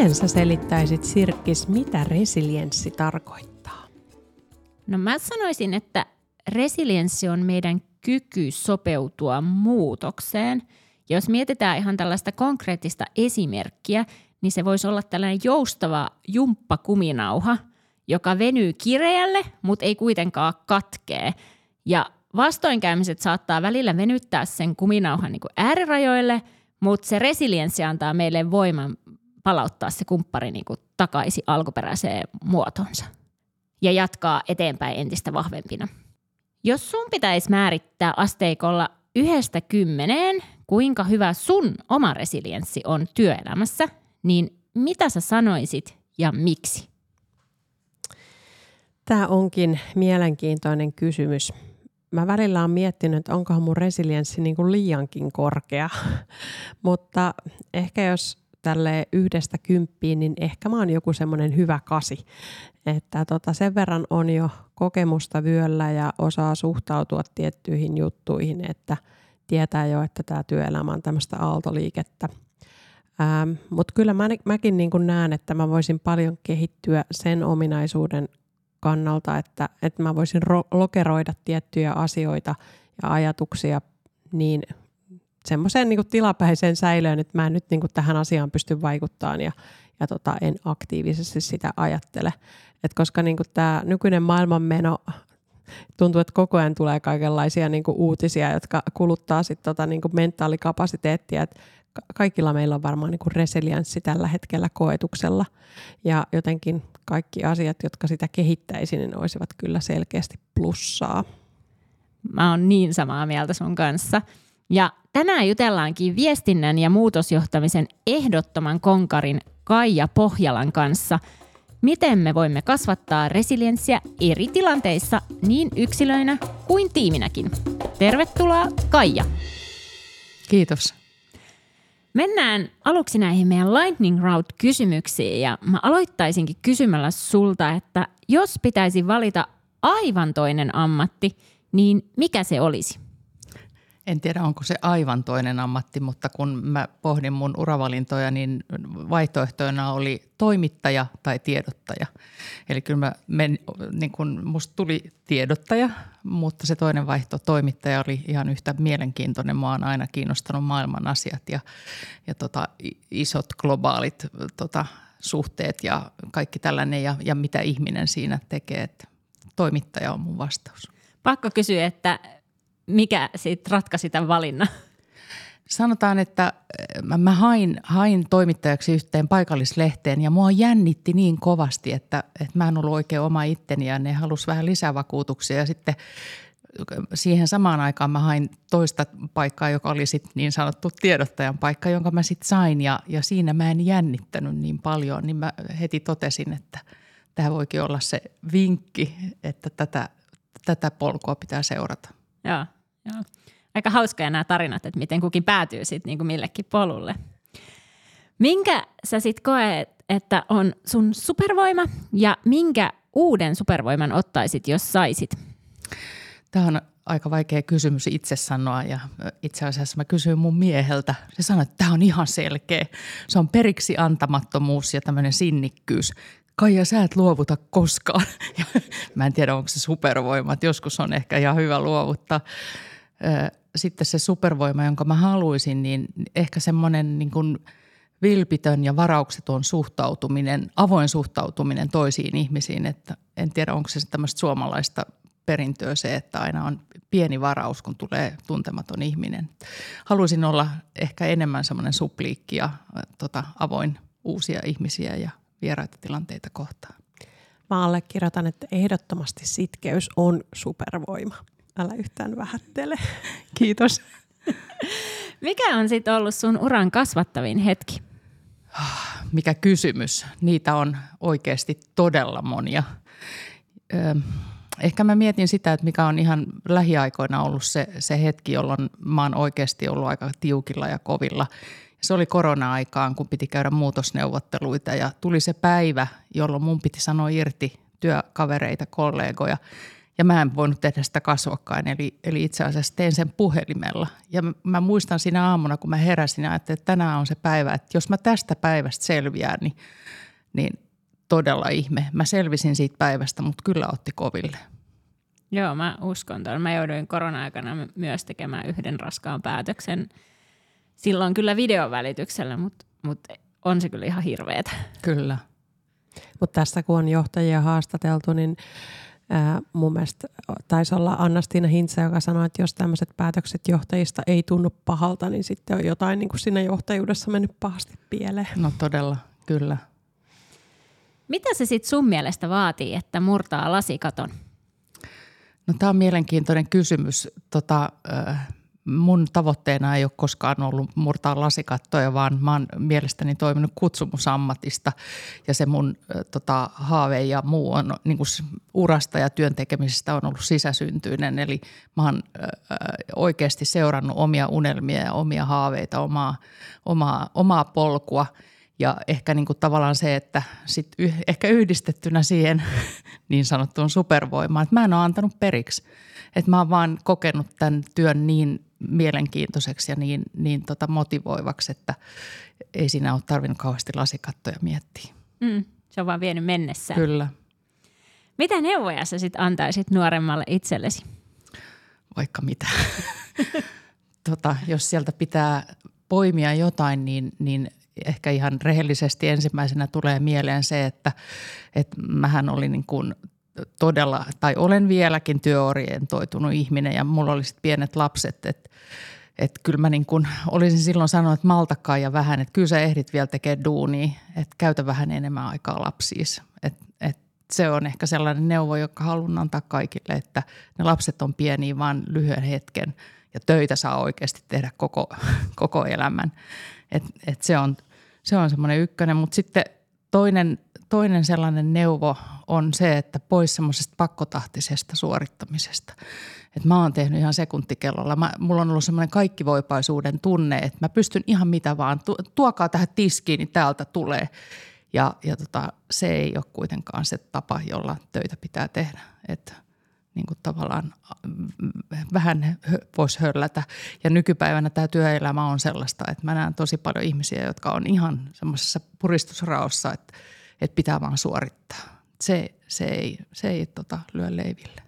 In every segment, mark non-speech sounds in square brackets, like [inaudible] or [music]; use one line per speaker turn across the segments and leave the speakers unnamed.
Miten sä selittäisit, Sirkkis, mitä resilienssi tarkoittaa?
No mä sanoisin, että resilienssi on meidän kyky sopeutua muutokseen. Jos mietitään ihan tällaista konkreettista esimerkkiä, niin se voisi olla tällainen joustava jumppakuminauha, joka venyy kireälle, mutta ei kuitenkaan katkee. Ja vastoinkäymiset saattaa välillä venyttää sen kuminauhan niin kuin äärirajoille, mutta se resilienssi antaa meille voiman palauttaa se kumppari niin kuin takaisin alkuperäiseen muotonsa ja jatkaa eteenpäin entistä vahvempina. Jos sun pitäisi määrittää asteikolla yhdestä kymmeneen, kuinka hyvä sun oma resilienssi on työelämässä, niin mitä sä sanoisit ja miksi?
Tämä onkin mielenkiintoinen kysymys. Mä välillä olen miettinyt, että onkohan mun resilienssi niin kuin liiankin korkea, [laughs] mutta ehkä jos tälle yhdestä kymppiin, niin ehkä mä oon joku semmoinen hyvä kasi. Että tota, sen verran on jo kokemusta vyöllä ja osaa suhtautua tiettyihin juttuihin, että tietää jo, että tämä työelämä on tämmöistä aaltoliikettä. Ähm, Mutta kyllä mä, mäkin niin näen, että mä voisin paljon kehittyä sen ominaisuuden kannalta, että, että mä voisin ro- lokeroida tiettyjä asioita ja ajatuksia niin semmoiseen niin tilapäiseen säilöön, että mä en nyt niin tähän asiaan pysty vaikuttamaan ja, ja tota, en aktiivisesti sitä ajattele. Et koska niin tämä nykyinen maailmanmeno tuntuu, että koko ajan tulee kaikenlaisia niin uutisia, jotka kuluttaa sit tota, niin mentaalikapasiteettia. Et kaikilla meillä on varmaan niin resilienssi tällä hetkellä koetuksella ja jotenkin kaikki asiat, jotka sitä kehittäisi, niin olisivat kyllä selkeästi plussaa.
Mä oon niin samaa mieltä sun kanssa. Ja tänään jutellaankin viestinnän ja muutosjohtamisen ehdottoman konkarin Kaija Pohjalan kanssa, miten me voimme kasvattaa resilienssiä eri tilanteissa niin yksilöinä kuin tiiminäkin. Tervetuloa Kaija.
Kiitos.
Mennään aluksi näihin meidän Lightning Route-kysymyksiin ja mä aloittaisinkin kysymällä sulta, että jos pitäisi valita aivan toinen ammatti, niin mikä se olisi?
En tiedä, onko se aivan toinen ammatti, mutta kun mä pohdin mun uravalintoja, niin vaihtoehtoina oli toimittaja tai tiedottaja. Eli kyllä mä men, niin kun musta tuli tiedottaja, mutta se toinen vaihto, toimittaja, oli ihan yhtä mielenkiintoinen. Mä oon aina kiinnostanut maailman asiat ja, ja tota, isot globaalit tota, suhteet ja kaikki tällainen ja, ja mitä ihminen siinä tekee. Että toimittaja on mun vastaus.
Pakko kysyä, että mikä sitten ratkaisi tämän valinnan?
Sanotaan, että eh, mä, mä hain, hain toimittajaksi yhteen paikallislehteen ja mua jännitti niin kovasti, että, että mä en ollut oikein oma itteni ja ne halusi vähän lisävakuutuksia ja sitten siihen samaan aikaan mä hain toista paikkaa, joka oli sitten niin sanottu tiedottajan paikka, jonka mä sitten sain ja, ja siinä mä en jännittänyt niin paljon, niin mä heti totesin, että tämä voikin olla se vinkki, että tätä, tätä polkua pitää seurata.
Joo. Joo. Aika hauskoja nämä tarinat, että miten kukin päätyy sitten niinku millekin polulle. Minkä sä sitten koet, että on sun supervoima ja minkä uuden supervoiman ottaisit, jos saisit?
Tämä on aika vaikea kysymys itse sanoa ja itse asiassa mä kysyin mun mieheltä. Se sanoi, että tämä on ihan selkeä. Se on periksi antamattomuus ja tämmöinen sinnikkyys. Kaija, sä et luovuta koskaan. [laughs] Ja mä en tiedä, onko se supervoima, että joskus on ehkä ihan hyvä luovuttaa sitten se supervoima, jonka mä haluaisin, niin ehkä semmoinen niin kuin vilpitön ja varaukseton suhtautuminen, avoin suhtautuminen toisiin ihmisiin. Että en tiedä, onko se tämmöistä suomalaista perintöä se, että aina on pieni varaus, kun tulee tuntematon ihminen. Haluaisin olla ehkä enemmän semmoinen supliikki ja tota, avoin uusia ihmisiä ja vieraita tilanteita kohtaan.
Mä allekirjoitan, että ehdottomasti sitkeys on supervoima. Älä yhtään vähättele. [laughs]
Kiitos.
Mikä on sitten ollut sun uran kasvattavin hetki?
Mikä kysymys? Niitä on oikeasti todella monia. Ehkä mä mietin sitä, että mikä on ihan lähiaikoina ollut se, se hetki, jolloin mä oon oikeasti ollut aika tiukilla ja kovilla. Se oli korona-aikaan, kun piti käydä muutosneuvotteluita ja tuli se päivä, jolloin mun piti sanoa irti työkavereita, kollegoja – ja mä en voinut tehdä sitä kasvokkain, eli, eli itse asiassa tein sen puhelimella. Ja mä, mä muistan siinä aamuna, kun mä heräsin ja ajattelin, että tänään on se päivä, että jos mä tästä päivästä selviään, niin, niin todella ihme. Mä selvisin siitä päivästä, mutta kyllä otti koville.
Joo, mä uskon tuon. Mä jouduin korona-aikana myös tekemään yhden raskaan päätöksen. Silloin kyllä videon välityksellä, mutta, mutta on se kyllä ihan hirveetä.
Kyllä.
Mutta tässä kun on johtajia haastateltu, niin Ää, mun mielestä taisi olla Anna-Stiina Hintsa, joka sanoi, että jos tämmöiset päätökset johtajista ei tunnu pahalta, niin sitten on jotain niin kuin siinä johtajuudessa mennyt pahasti pieleen.
No todella, kyllä.
Mitä se sitten sun mielestä vaatii, että murtaa lasikaton?
No tämä on mielenkiintoinen kysymys. Tota, äh, mun tavoitteena ei ole koskaan ollut murtaa lasikattoja, vaan mä oon mielestäni toiminut kutsumusammatista ja se mun tota, haave ja muu on niin kuin urasta ja työntekemisestä on ollut sisäsyntyinen. Eli mä oon äh, oikeasti seurannut omia unelmia ja omia haaveita, omaa, omaa, omaa polkua – ja ehkä niin kuin tavallaan se, että sit y- ehkä yhdistettynä siihen [laughs] niin sanottuun supervoimaan, että mä en ole antanut periksi. Että mä oon vaan kokenut tämän työn niin mielenkiintoiseksi ja niin, niin tota motivoivaksi, että ei siinä ole tarvinnut kauheasti lasikattoja miettiä.
Mm, se on vaan vienyt mennessä.
Kyllä.
Mitä neuvoja sä sitten antaisit nuoremmalle itsellesi?
Vaikka mitä. [laughs] tota, jos sieltä pitää poimia jotain, niin, niin ehkä ihan rehellisesti ensimmäisenä tulee mieleen se, että, että mähän olin niin kuin todella, tai olen vieläkin työorientoitunut ihminen ja mulla oli sitten pienet lapset, että että kyllä mä niin kuin olisin silloin sanonut, että maltakaa ja vähän, että kyllä sä ehdit vielä tekemään duunia, että käytä vähän enemmän aikaa lapsiis. Että et se on ehkä sellainen neuvo, joka haluan antaa kaikille, että ne lapset on pieniä vaan lyhyen hetken ja töitä saa oikeasti tehdä koko, [laughs] koko elämän. Et, et se on, se on semmoinen ykkönen, mutta sitten toinen, toinen sellainen neuvo on se, että pois semmoisesta pakkotahtisesta suorittamisesta. Et mä oon tehnyt ihan sekuntikellolla. Mä, mulla on ollut semmoinen kaikkivoipaisuuden tunne, että mä pystyn ihan mitä vaan. Tuokaa tähän tiskiin, niin täältä tulee. Ja, ja tota, se ei ole kuitenkaan se tapa, jolla töitä pitää tehdä. Että niin kuin tavallaan vähän voisi höllätä. Ja nykypäivänä tämä työelämä on sellaista, että mä näen tosi paljon ihmisiä, jotka on ihan semmoisessa puristusraossa, että, että pitää vaan suorittaa. Se, se ei, se ei tota, lyö leiville.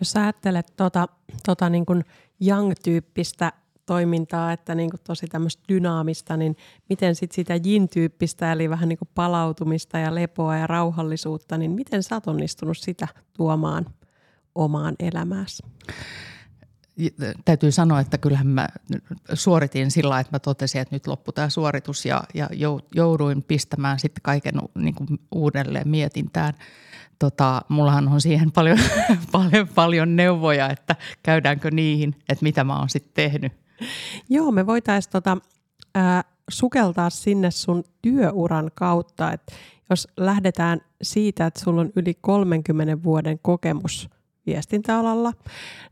Jos ajattelet tota, tota niin kuin young-tyyppistä toimintaa, että niin kuin tosi tämmöistä dynaamista, niin miten sit sitä yin-tyyppistä, eli vähän niin kuin palautumista ja lepoa ja rauhallisuutta, niin miten sä oot onnistunut sitä tuomaan omaan elämääsi?
Täytyy sanoa, että kyllähän mä suoritin sillä että mä totesin, että nyt loppu tämä suoritus ja, ja jouduin pistämään sitten kaiken niin kuin uudelleen mietintään. Tota, mullahan on siihen paljon, [laughs] paljon, paljon neuvoja, että käydäänkö niihin, että mitä mä oon sitten tehnyt.
Joo, me voitaisiin tota, äh, sukeltaa sinne sun työuran kautta, että jos lähdetään siitä, että sulla on yli 30 vuoden kokemus – viestintäalalla,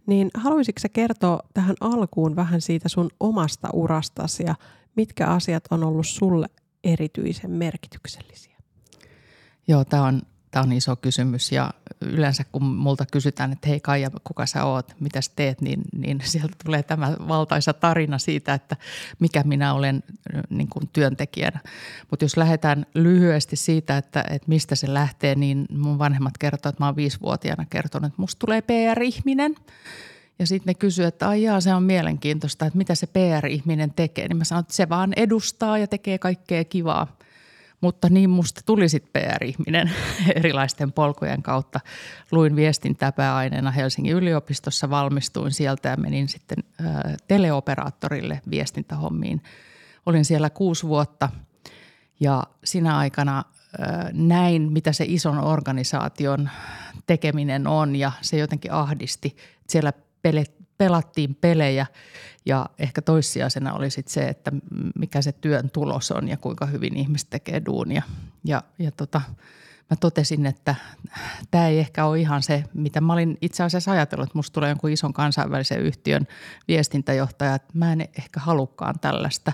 niin haluaisitko sä kertoa tähän alkuun vähän siitä sun omasta urastasi ja mitkä asiat on ollut sulle erityisen merkityksellisiä?
Joo, tämä on Tämä on iso kysymys ja yleensä kun multa kysytään, että hei Kaija, kuka sä oot, mitä sä teet, niin, niin sieltä tulee tämä valtaisa tarina siitä, että mikä minä olen niin kuin työntekijänä. Mutta jos lähdetään lyhyesti siitä, että, että mistä se lähtee, niin mun vanhemmat kertovat, että mä oon viisivuotiaana kertonut, että musta tulee PR-ihminen. Ja sitten ne kysyvät, että aijaa, se on mielenkiintoista, että mitä se PR-ihminen tekee. Niin mä sanon, että se vaan edustaa ja tekee kaikkea kivaa. Mutta niin musta tuli sitten PR-ihminen [laughs] erilaisten polkujen kautta. Luin viestintää pääaineena Helsingin yliopistossa, valmistuin sieltä ja menin sitten teleoperaattorille viestintähommiin. Olin siellä kuusi vuotta ja sinä aikana näin, mitä se ison organisaation tekeminen on ja se jotenkin ahdisti. Siellä pelattiin pelejä ja ehkä toissijaisena oli sit se, että mikä se työn tulos on ja kuinka hyvin ihmiset tekee duunia. Ja, ja tota, mä totesin, että tämä ei ehkä ole ihan se, mitä mä olin itse asiassa ajatellut, että musta tulee jonkun ison kansainvälisen yhtiön viestintäjohtaja, että mä en ehkä halukkaan tällaista.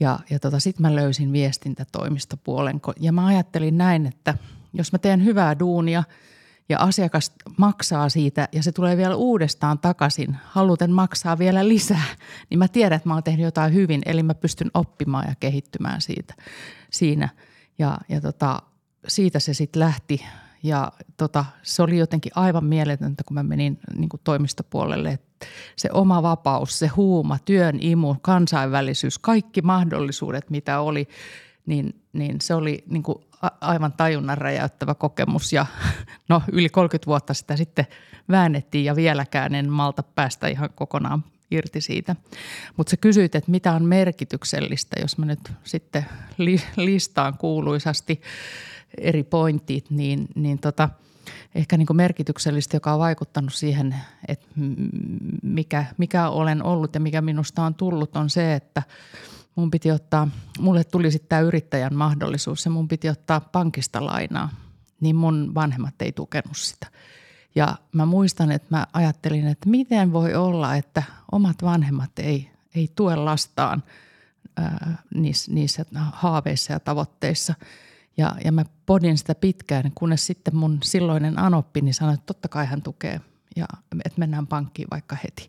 Ja, ja tota, sitten mä löysin viestintätoimistopuolen ja mä ajattelin näin, että jos mä teen hyvää duunia – ja asiakas maksaa siitä ja se tulee vielä uudestaan takaisin, haluten maksaa vielä lisää, [laughs] niin mä tiedän, että mä oon tehnyt jotain hyvin, eli mä pystyn oppimaan ja kehittymään siitä, siinä. Ja, ja tota, siitä se sitten lähti ja tota, se oli jotenkin aivan mieletöntä, kun mä menin niin kuin toimistopuolelle. Että se oma vapaus, se huuma, työn imu, kansainvälisyys, kaikki mahdollisuudet, mitä oli, niin, niin se oli niin kuin aivan tajunnan räjäyttävä kokemus ja [laughs] no yli 30 vuotta sitä sitten väännettiin ja vieläkään en malta päästä ihan kokonaan irti siitä. Mutta sä kysyit, että mitä on merkityksellistä, jos mä nyt sitten li- listaan kuuluisasti eri pointit, niin, niin tota, ehkä niin merkityksellistä, joka on vaikuttanut siihen, että mikä, mikä olen ollut ja mikä minusta on tullut, on se, että – mun piti ottaa, mulle tuli sitten tämä yrittäjän mahdollisuus ja mun piti ottaa pankista lainaa, niin mun vanhemmat ei tukenut sitä. Ja mä muistan, että mä ajattelin, että miten voi olla, että omat vanhemmat ei, ei tue lastaan ää, niissä, niissä haaveissa ja tavoitteissa. Ja, ja mä podin sitä pitkään, kunnes sitten mun silloinen anoppi niin sanoi, että totta kai hän tukee – ja että mennään pankkiin vaikka heti,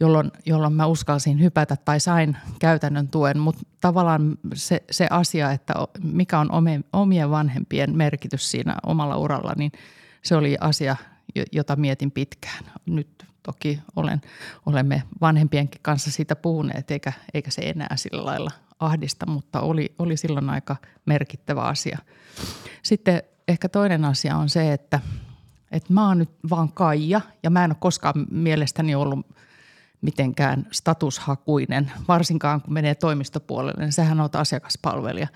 jolloin, jolloin mä uskalsin hypätä tai sain käytännön tuen. Mutta tavallaan se, se asia, että mikä on omien vanhempien merkitys siinä omalla uralla, niin se oli asia, jota mietin pitkään. Nyt toki olen, olemme vanhempienkin kanssa siitä puhuneet, eikä, eikä se enää sillä lailla ahdista, mutta oli, oli silloin aika merkittävä asia. Sitten ehkä toinen asia on se, että – että mä oon nyt vaan Kaija ja mä en ole koskaan mielestäni ollut mitenkään statushakuinen, varsinkaan kun menee toimistopuolelle, niin sähän oot asiakaspalvelija.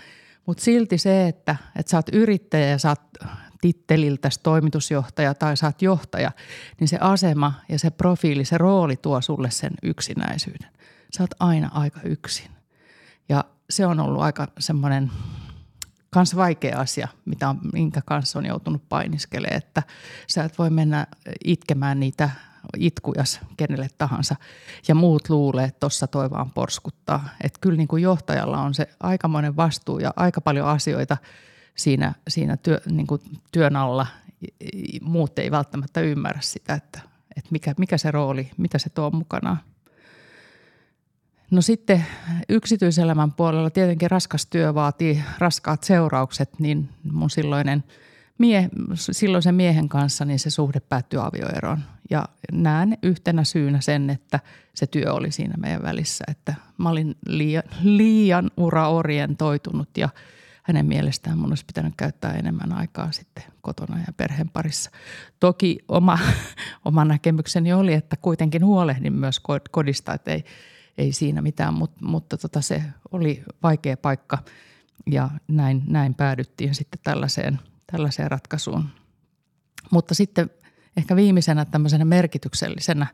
Mutta silti se, että, että sä oot yrittäjä ja sä oot titteliltä toimitusjohtaja tai sä oot johtaja, niin se asema ja se profiili, se rooli tuo sulle sen yksinäisyyden. Sä oot aina aika yksin. Ja se on ollut aika semmoinen kans vaikea asia, mitä on, minkä kanssa on joutunut painiskelemaan, että sä et voi mennä itkemään niitä itkujas kenelle tahansa ja muut luulee, että tuossa toi vaan porskuttaa. Että kyllä niin kuin johtajalla on se aikamoinen vastuu ja aika paljon asioita siinä, siinä työ, niin kuin työn alla. Muut ei välttämättä ymmärrä sitä, että, että mikä, mikä se rooli, mitä se tuo mukanaan. No sitten yksityiselämän puolella tietenkin raskas työ vaatii raskaat seuraukset, niin mun silloinen mie, silloisen miehen kanssa niin se suhde päättyi avioeroon. Ja näen yhtenä syynä sen, että se työ oli siinä meidän välissä, että mä olin liian, liian uraorientoitunut ja hänen mielestään mun olisi pitänyt käyttää enemmän aikaa sitten kotona ja perheen parissa. Toki oma, [laughs] oma näkemykseni oli, että kuitenkin huolehdin myös kodista, että ei – ei siinä mitään, mutta, mutta tota se oli vaikea paikka ja näin, näin päädyttiin sitten tällaiseen, tällaiseen ratkaisuun. Mutta sitten ehkä viimeisenä tämmöisenä merkityksellisenä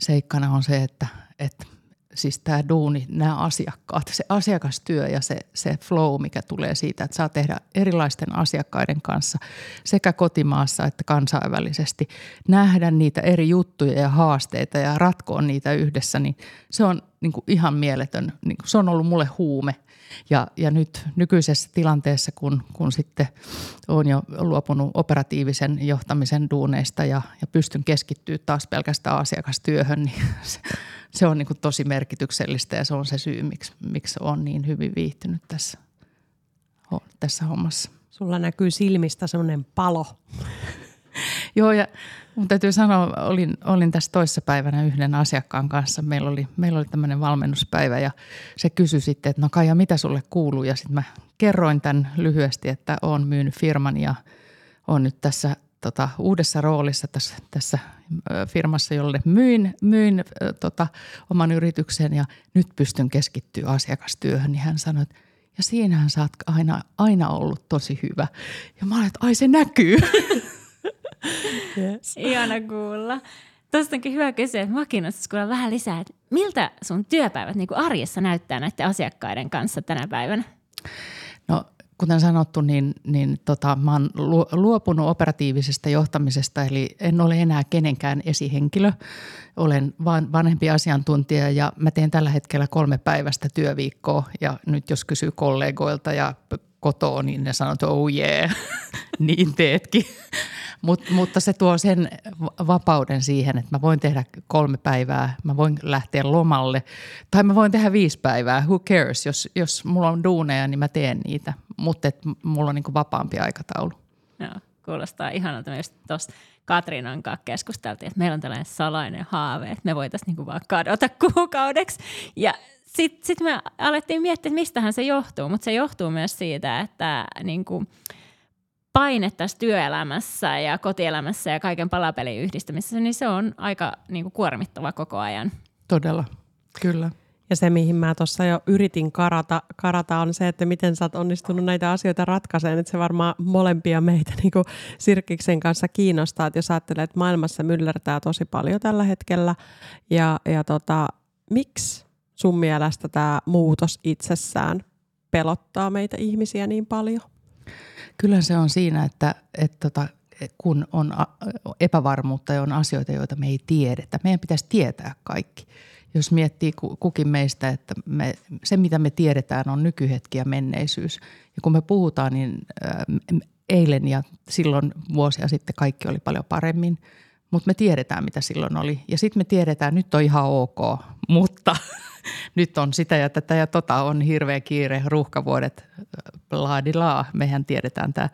seikkana on se, että, että siis tämä duuni, nämä asiakkaat, se asiakastyö ja se, se flow, mikä tulee siitä, että saa tehdä erilaisten asiakkaiden kanssa sekä kotimaassa että kansainvälisesti, nähdä niitä eri juttuja ja haasteita ja ratkoa niitä yhdessä, niin se on niin kuin ihan mieletön, niin kuin se on ollut mulle huume. Ja, ja nyt nykyisessä tilanteessa, kun, kun sitten olen jo luopunut operatiivisen johtamisen duuneista ja, ja pystyn keskittyä taas pelkästään asiakastyöhön, niin [laughs] se, se on niin kuin tosi merkityksellistä ja se on se syy, miksi, miksi on niin hyvin viihtynyt tässä, tässä hommassa.
Sulla näkyy silmistä semmoinen palo. [laughs]
Joo ja mun täytyy sanoa, olin, olin tässä toissapäivänä yhden asiakkaan kanssa. Meillä oli, meillä oli tämmöinen valmennuspäivä ja se kysyi sitten, että no Kaija, mitä sulle kuuluu? Ja sitten mä kerroin tämän lyhyesti, että olen myynyt firman ja olen nyt tässä tota, uudessa roolissa tässä, tässä firmassa, jolle myin, myin tota, oman yrityksen ja nyt pystyn keskittyä asiakastyöhön, niin hän sanoi, että ja siinähän sä oot aina, aina ollut tosi hyvä. Ja mä olen, että ai se näkyy. [laughs]
yes. Ihana kuulla. Tuosta onkin hyvä kysyä, että mä kuulla vähän lisää, että miltä sun työpäivät niin arjessa näyttää näiden asiakkaiden kanssa tänä päivänä?
Kuten sanottu, niin, niin tota, mä oon luopunut operatiivisesta johtamisesta, eli en ole enää kenenkään esihenkilö. Olen vain vanhempi asiantuntija ja mä teen tällä hetkellä kolme päivästä työviikkoa ja nyt jos kysyy kollegoilta ja kotoa, niin ne sanoo, että oh yeah, [laughs] niin teetkin. Mut, mutta se tuo sen vapauden siihen, että mä voin tehdä kolme päivää, mä voin lähteä lomalle tai mä voin tehdä viisi päivää, who cares. Jos, jos mulla on duuneja, niin mä teen niitä, mutta mulla on niin vapaampi aikataulu.
Joo, kuulostaa ihanalta myös tuosta Katriinan kanssa keskusteltiin, että meillä on tällainen salainen haave, että me voitaisiin niinku vaan kadota [laughs] kuukaudeksi. Ja sitten sit me alettiin miettiä, että mistähän se johtuu, mutta se johtuu myös siitä, että niinku, paine tässä työelämässä ja kotielämässä ja kaiken palapelin yhdistämisessä, niin se on aika niin kuin kuormittava koko ajan.
Todella, kyllä.
Ja se, mihin mä tuossa jo yritin karata, karata, on se, että miten sä oot onnistunut näitä asioita ratkaisemaan. Että se varmaan molempia meitä niin kuin Sirkiksen kanssa kiinnostaa, että jos ajattelee, että maailmassa myllertää tosi paljon tällä hetkellä. Ja, ja tota, miksi sun mielestä tämä muutos itsessään pelottaa meitä ihmisiä niin paljon?
Kyllä se on siinä, että, että tota, kun on epävarmuutta ja on asioita, joita me ei tiedetä. Meidän pitäisi tietää kaikki. Jos miettii kukin meistä, että me, se mitä me tiedetään on nykyhetki ja menneisyys. Ja kun me puhutaan, niin eilen ja silloin vuosia sitten kaikki oli paljon paremmin. Mutta me tiedetään, mitä silloin oli. Ja sitten me tiedetään, nyt on ihan ok, mutta [laughs] – nyt on sitä ja tätä ja tota on hirveä kiire, ruuhkavuodet, laadilaa, mehän tiedetään tämä.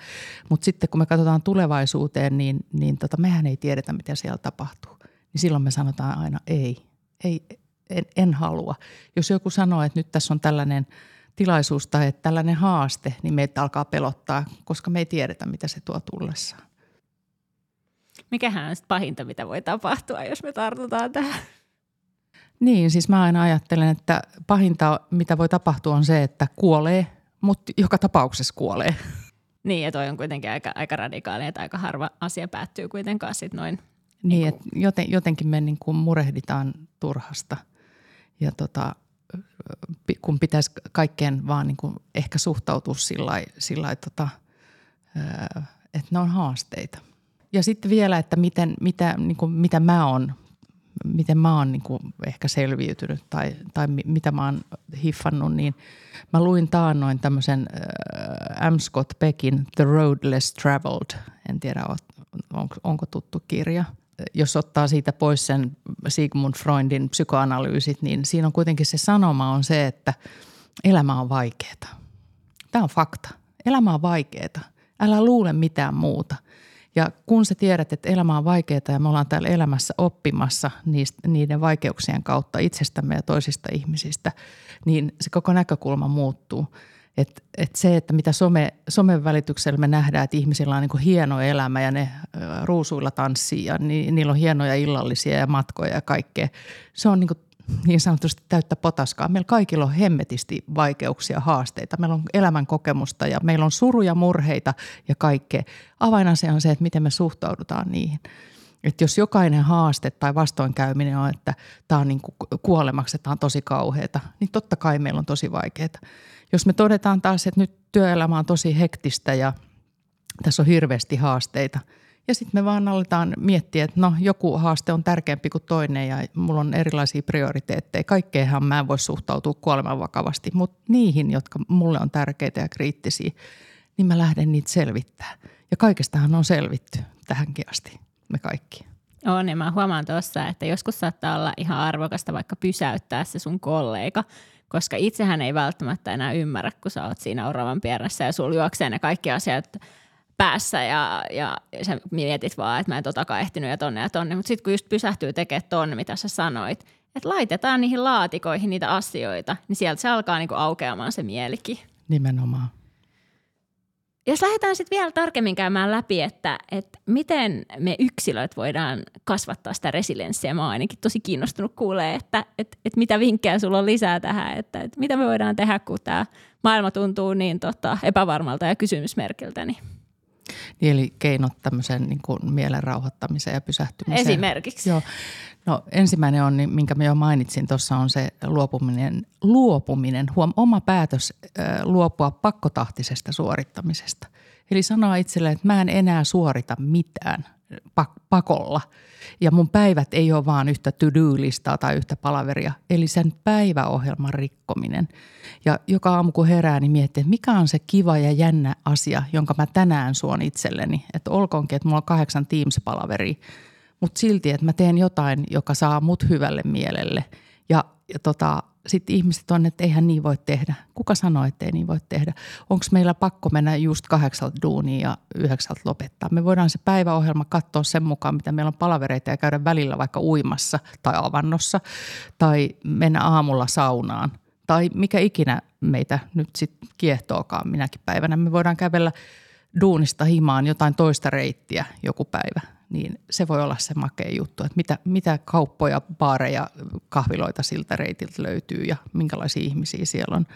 Mutta sitten kun me katsotaan tulevaisuuteen, niin, niin tota, mehän ei tiedetä, mitä siellä tapahtuu. Niin silloin me sanotaan aina ei, ei en, en halua. Jos joku sanoo, että nyt tässä on tällainen tilaisuus tai että tällainen haaste, niin meitä alkaa pelottaa, koska me ei tiedetä, mitä se tuo tullessaan.
Mikähän on pahinta, mitä voi tapahtua, jos me tartutaan tähän?
Niin, siis mä aina ajattelen, että pahinta, mitä voi tapahtua, on se, että kuolee, mutta joka tapauksessa kuolee.
Niin, ja toi on kuitenkin aika, aika radikaali, että aika harva asia päättyy kuitenkaan sit noin.
Niin, niin että joten, jotenkin me niin kuin murehditaan turhasta. Ja tota, kun pitäisi kaikkeen vaan niin kuin ehkä suhtautua sillä lailla, tota, että ne on haasteita. Ja sitten vielä, että miten, mitä, niin kuin, mitä mä oon miten mä oon niin kuin ehkä selviytynyt tai, tai mitä mä oon hiffannut, niin mä luin taannoin tämmöisen äh, M. Scott Peckin The Road Less Traveled. En tiedä, on, onko tuttu kirja. Jos ottaa siitä pois sen Sigmund Freudin psykoanalyysit, niin siinä on kuitenkin se sanoma on se, että elämä on vaikeaa. Tämä on fakta. Elämä on vaikeaa. Älä luule mitään muuta. Ja kun sä tiedät, että elämä on vaikeaa ja me ollaan täällä elämässä oppimassa niistä, niiden vaikeuksien kautta itsestämme ja toisista ihmisistä, niin se koko näkökulma muuttuu. Et, et se, että mitä some, somen välityksellä me nähdään, että ihmisillä on niin hieno elämä ja ne ruusuilla tanssii ja ni, niillä on hienoja illallisia ja matkoja ja kaikkea. Se on niin niin sanotusti täyttä potaskaa. Meillä kaikilla on hemmetisti vaikeuksia, haasteita. Meillä on elämän kokemusta ja meillä on suruja, murheita ja kaikkea. Avainasia on se, että miten me suhtaudutaan niihin. Että jos jokainen haaste tai vastoinkäyminen on, että tämä on niin kuin kuolemaksi, tämä on tosi kauheata, niin totta kai meillä on tosi vaikeaa. Jos me todetaan taas, että nyt työelämä on tosi hektistä ja tässä on hirveästi haasteita – ja sitten me vaan aletaan miettiä, että no joku haaste on tärkeämpi kuin toinen ja mulla on erilaisia prioriteetteja. Kaikkeenhan mä en voi suhtautua kuoleman vakavasti, mutta niihin, jotka mulle on tärkeitä ja kriittisiä, niin mä lähden niitä selvittää. Ja kaikestahan on selvitty tähänkin asti, me kaikki.
On, ja mä huomaan tuossa, että joskus saattaa olla ihan arvokasta vaikka pysäyttää se sun kollega, koska itsehän ei välttämättä enää ymmärrä, kun sä oot siinä oravan pieressä ja sulla juoksee ne kaikki asiat päässä ja, ja sä mietit vaan, että mä en totakaan ehtinyt ja tonne ja tonne. Mutta sitten kun just pysähtyy tekemään tonne, mitä sä sanoit, että laitetaan niihin laatikoihin niitä asioita, niin sieltä se alkaa niinku aukeamaan se mielikin.
Nimenomaan.
Jos lähdetään sitten vielä tarkemmin käymään läpi, että, että miten me yksilöt voidaan kasvattaa sitä resilienssiä. Mä oon ainakin tosi kiinnostunut kuulee, että, että, että mitä vinkkejä sulla on lisää tähän, että, että mitä me voidaan tehdä, kun tämä maailma tuntuu niin tota, epävarmalta ja kysymysmerkiltä. Niin
Niin eli keinot tämmöisen niin kuin mielen rauhoittamiseen ja pysähtymiseen.
Esimerkiksi.
Joo. No ensimmäinen on, niin minkä mä jo mainitsin tuossa, on se luopuminen, luopuminen huom, oma päätös äh, luopua pakkotahtisesta suorittamisesta. Eli sanoa itselle, että mä en enää suorita mitään pak- pakolla. Ja mun päivät ei ole vaan yhtä to-do-listaa tai yhtä palaveria, eli sen päiväohjelman rikkominen. Ja joka aamu kun herää, niin miettii, että mikä on se kiva ja jännä asia, jonka mä tänään suon itselleni. Että olkoonkin, että mulla on kahdeksan Teams-palaveria, mutta silti, että mä teen jotain, joka saa mut hyvälle mielelle. Ja, ja tota, sitten ihmiset on, että eihän niin voi tehdä. Kuka sanoo, että ei niin voi tehdä? Onko meillä pakko mennä just kahdeksalta duuniin ja yhdeksältä lopettaa? Me voidaan se päiväohjelma katsoa sen mukaan, mitä meillä on palavereita ja käydä välillä vaikka uimassa tai avannossa tai mennä aamulla saunaan tai mikä ikinä meitä nyt sitten kiehtookaan minäkin päivänä. Me voidaan kävellä duunista himaan jotain toista reittiä joku päivä – niin se voi olla se makea juttu, että mitä, mitä kauppoja, baareja, kahviloita siltä reitiltä löytyy ja minkälaisia ihmisiä siellä on.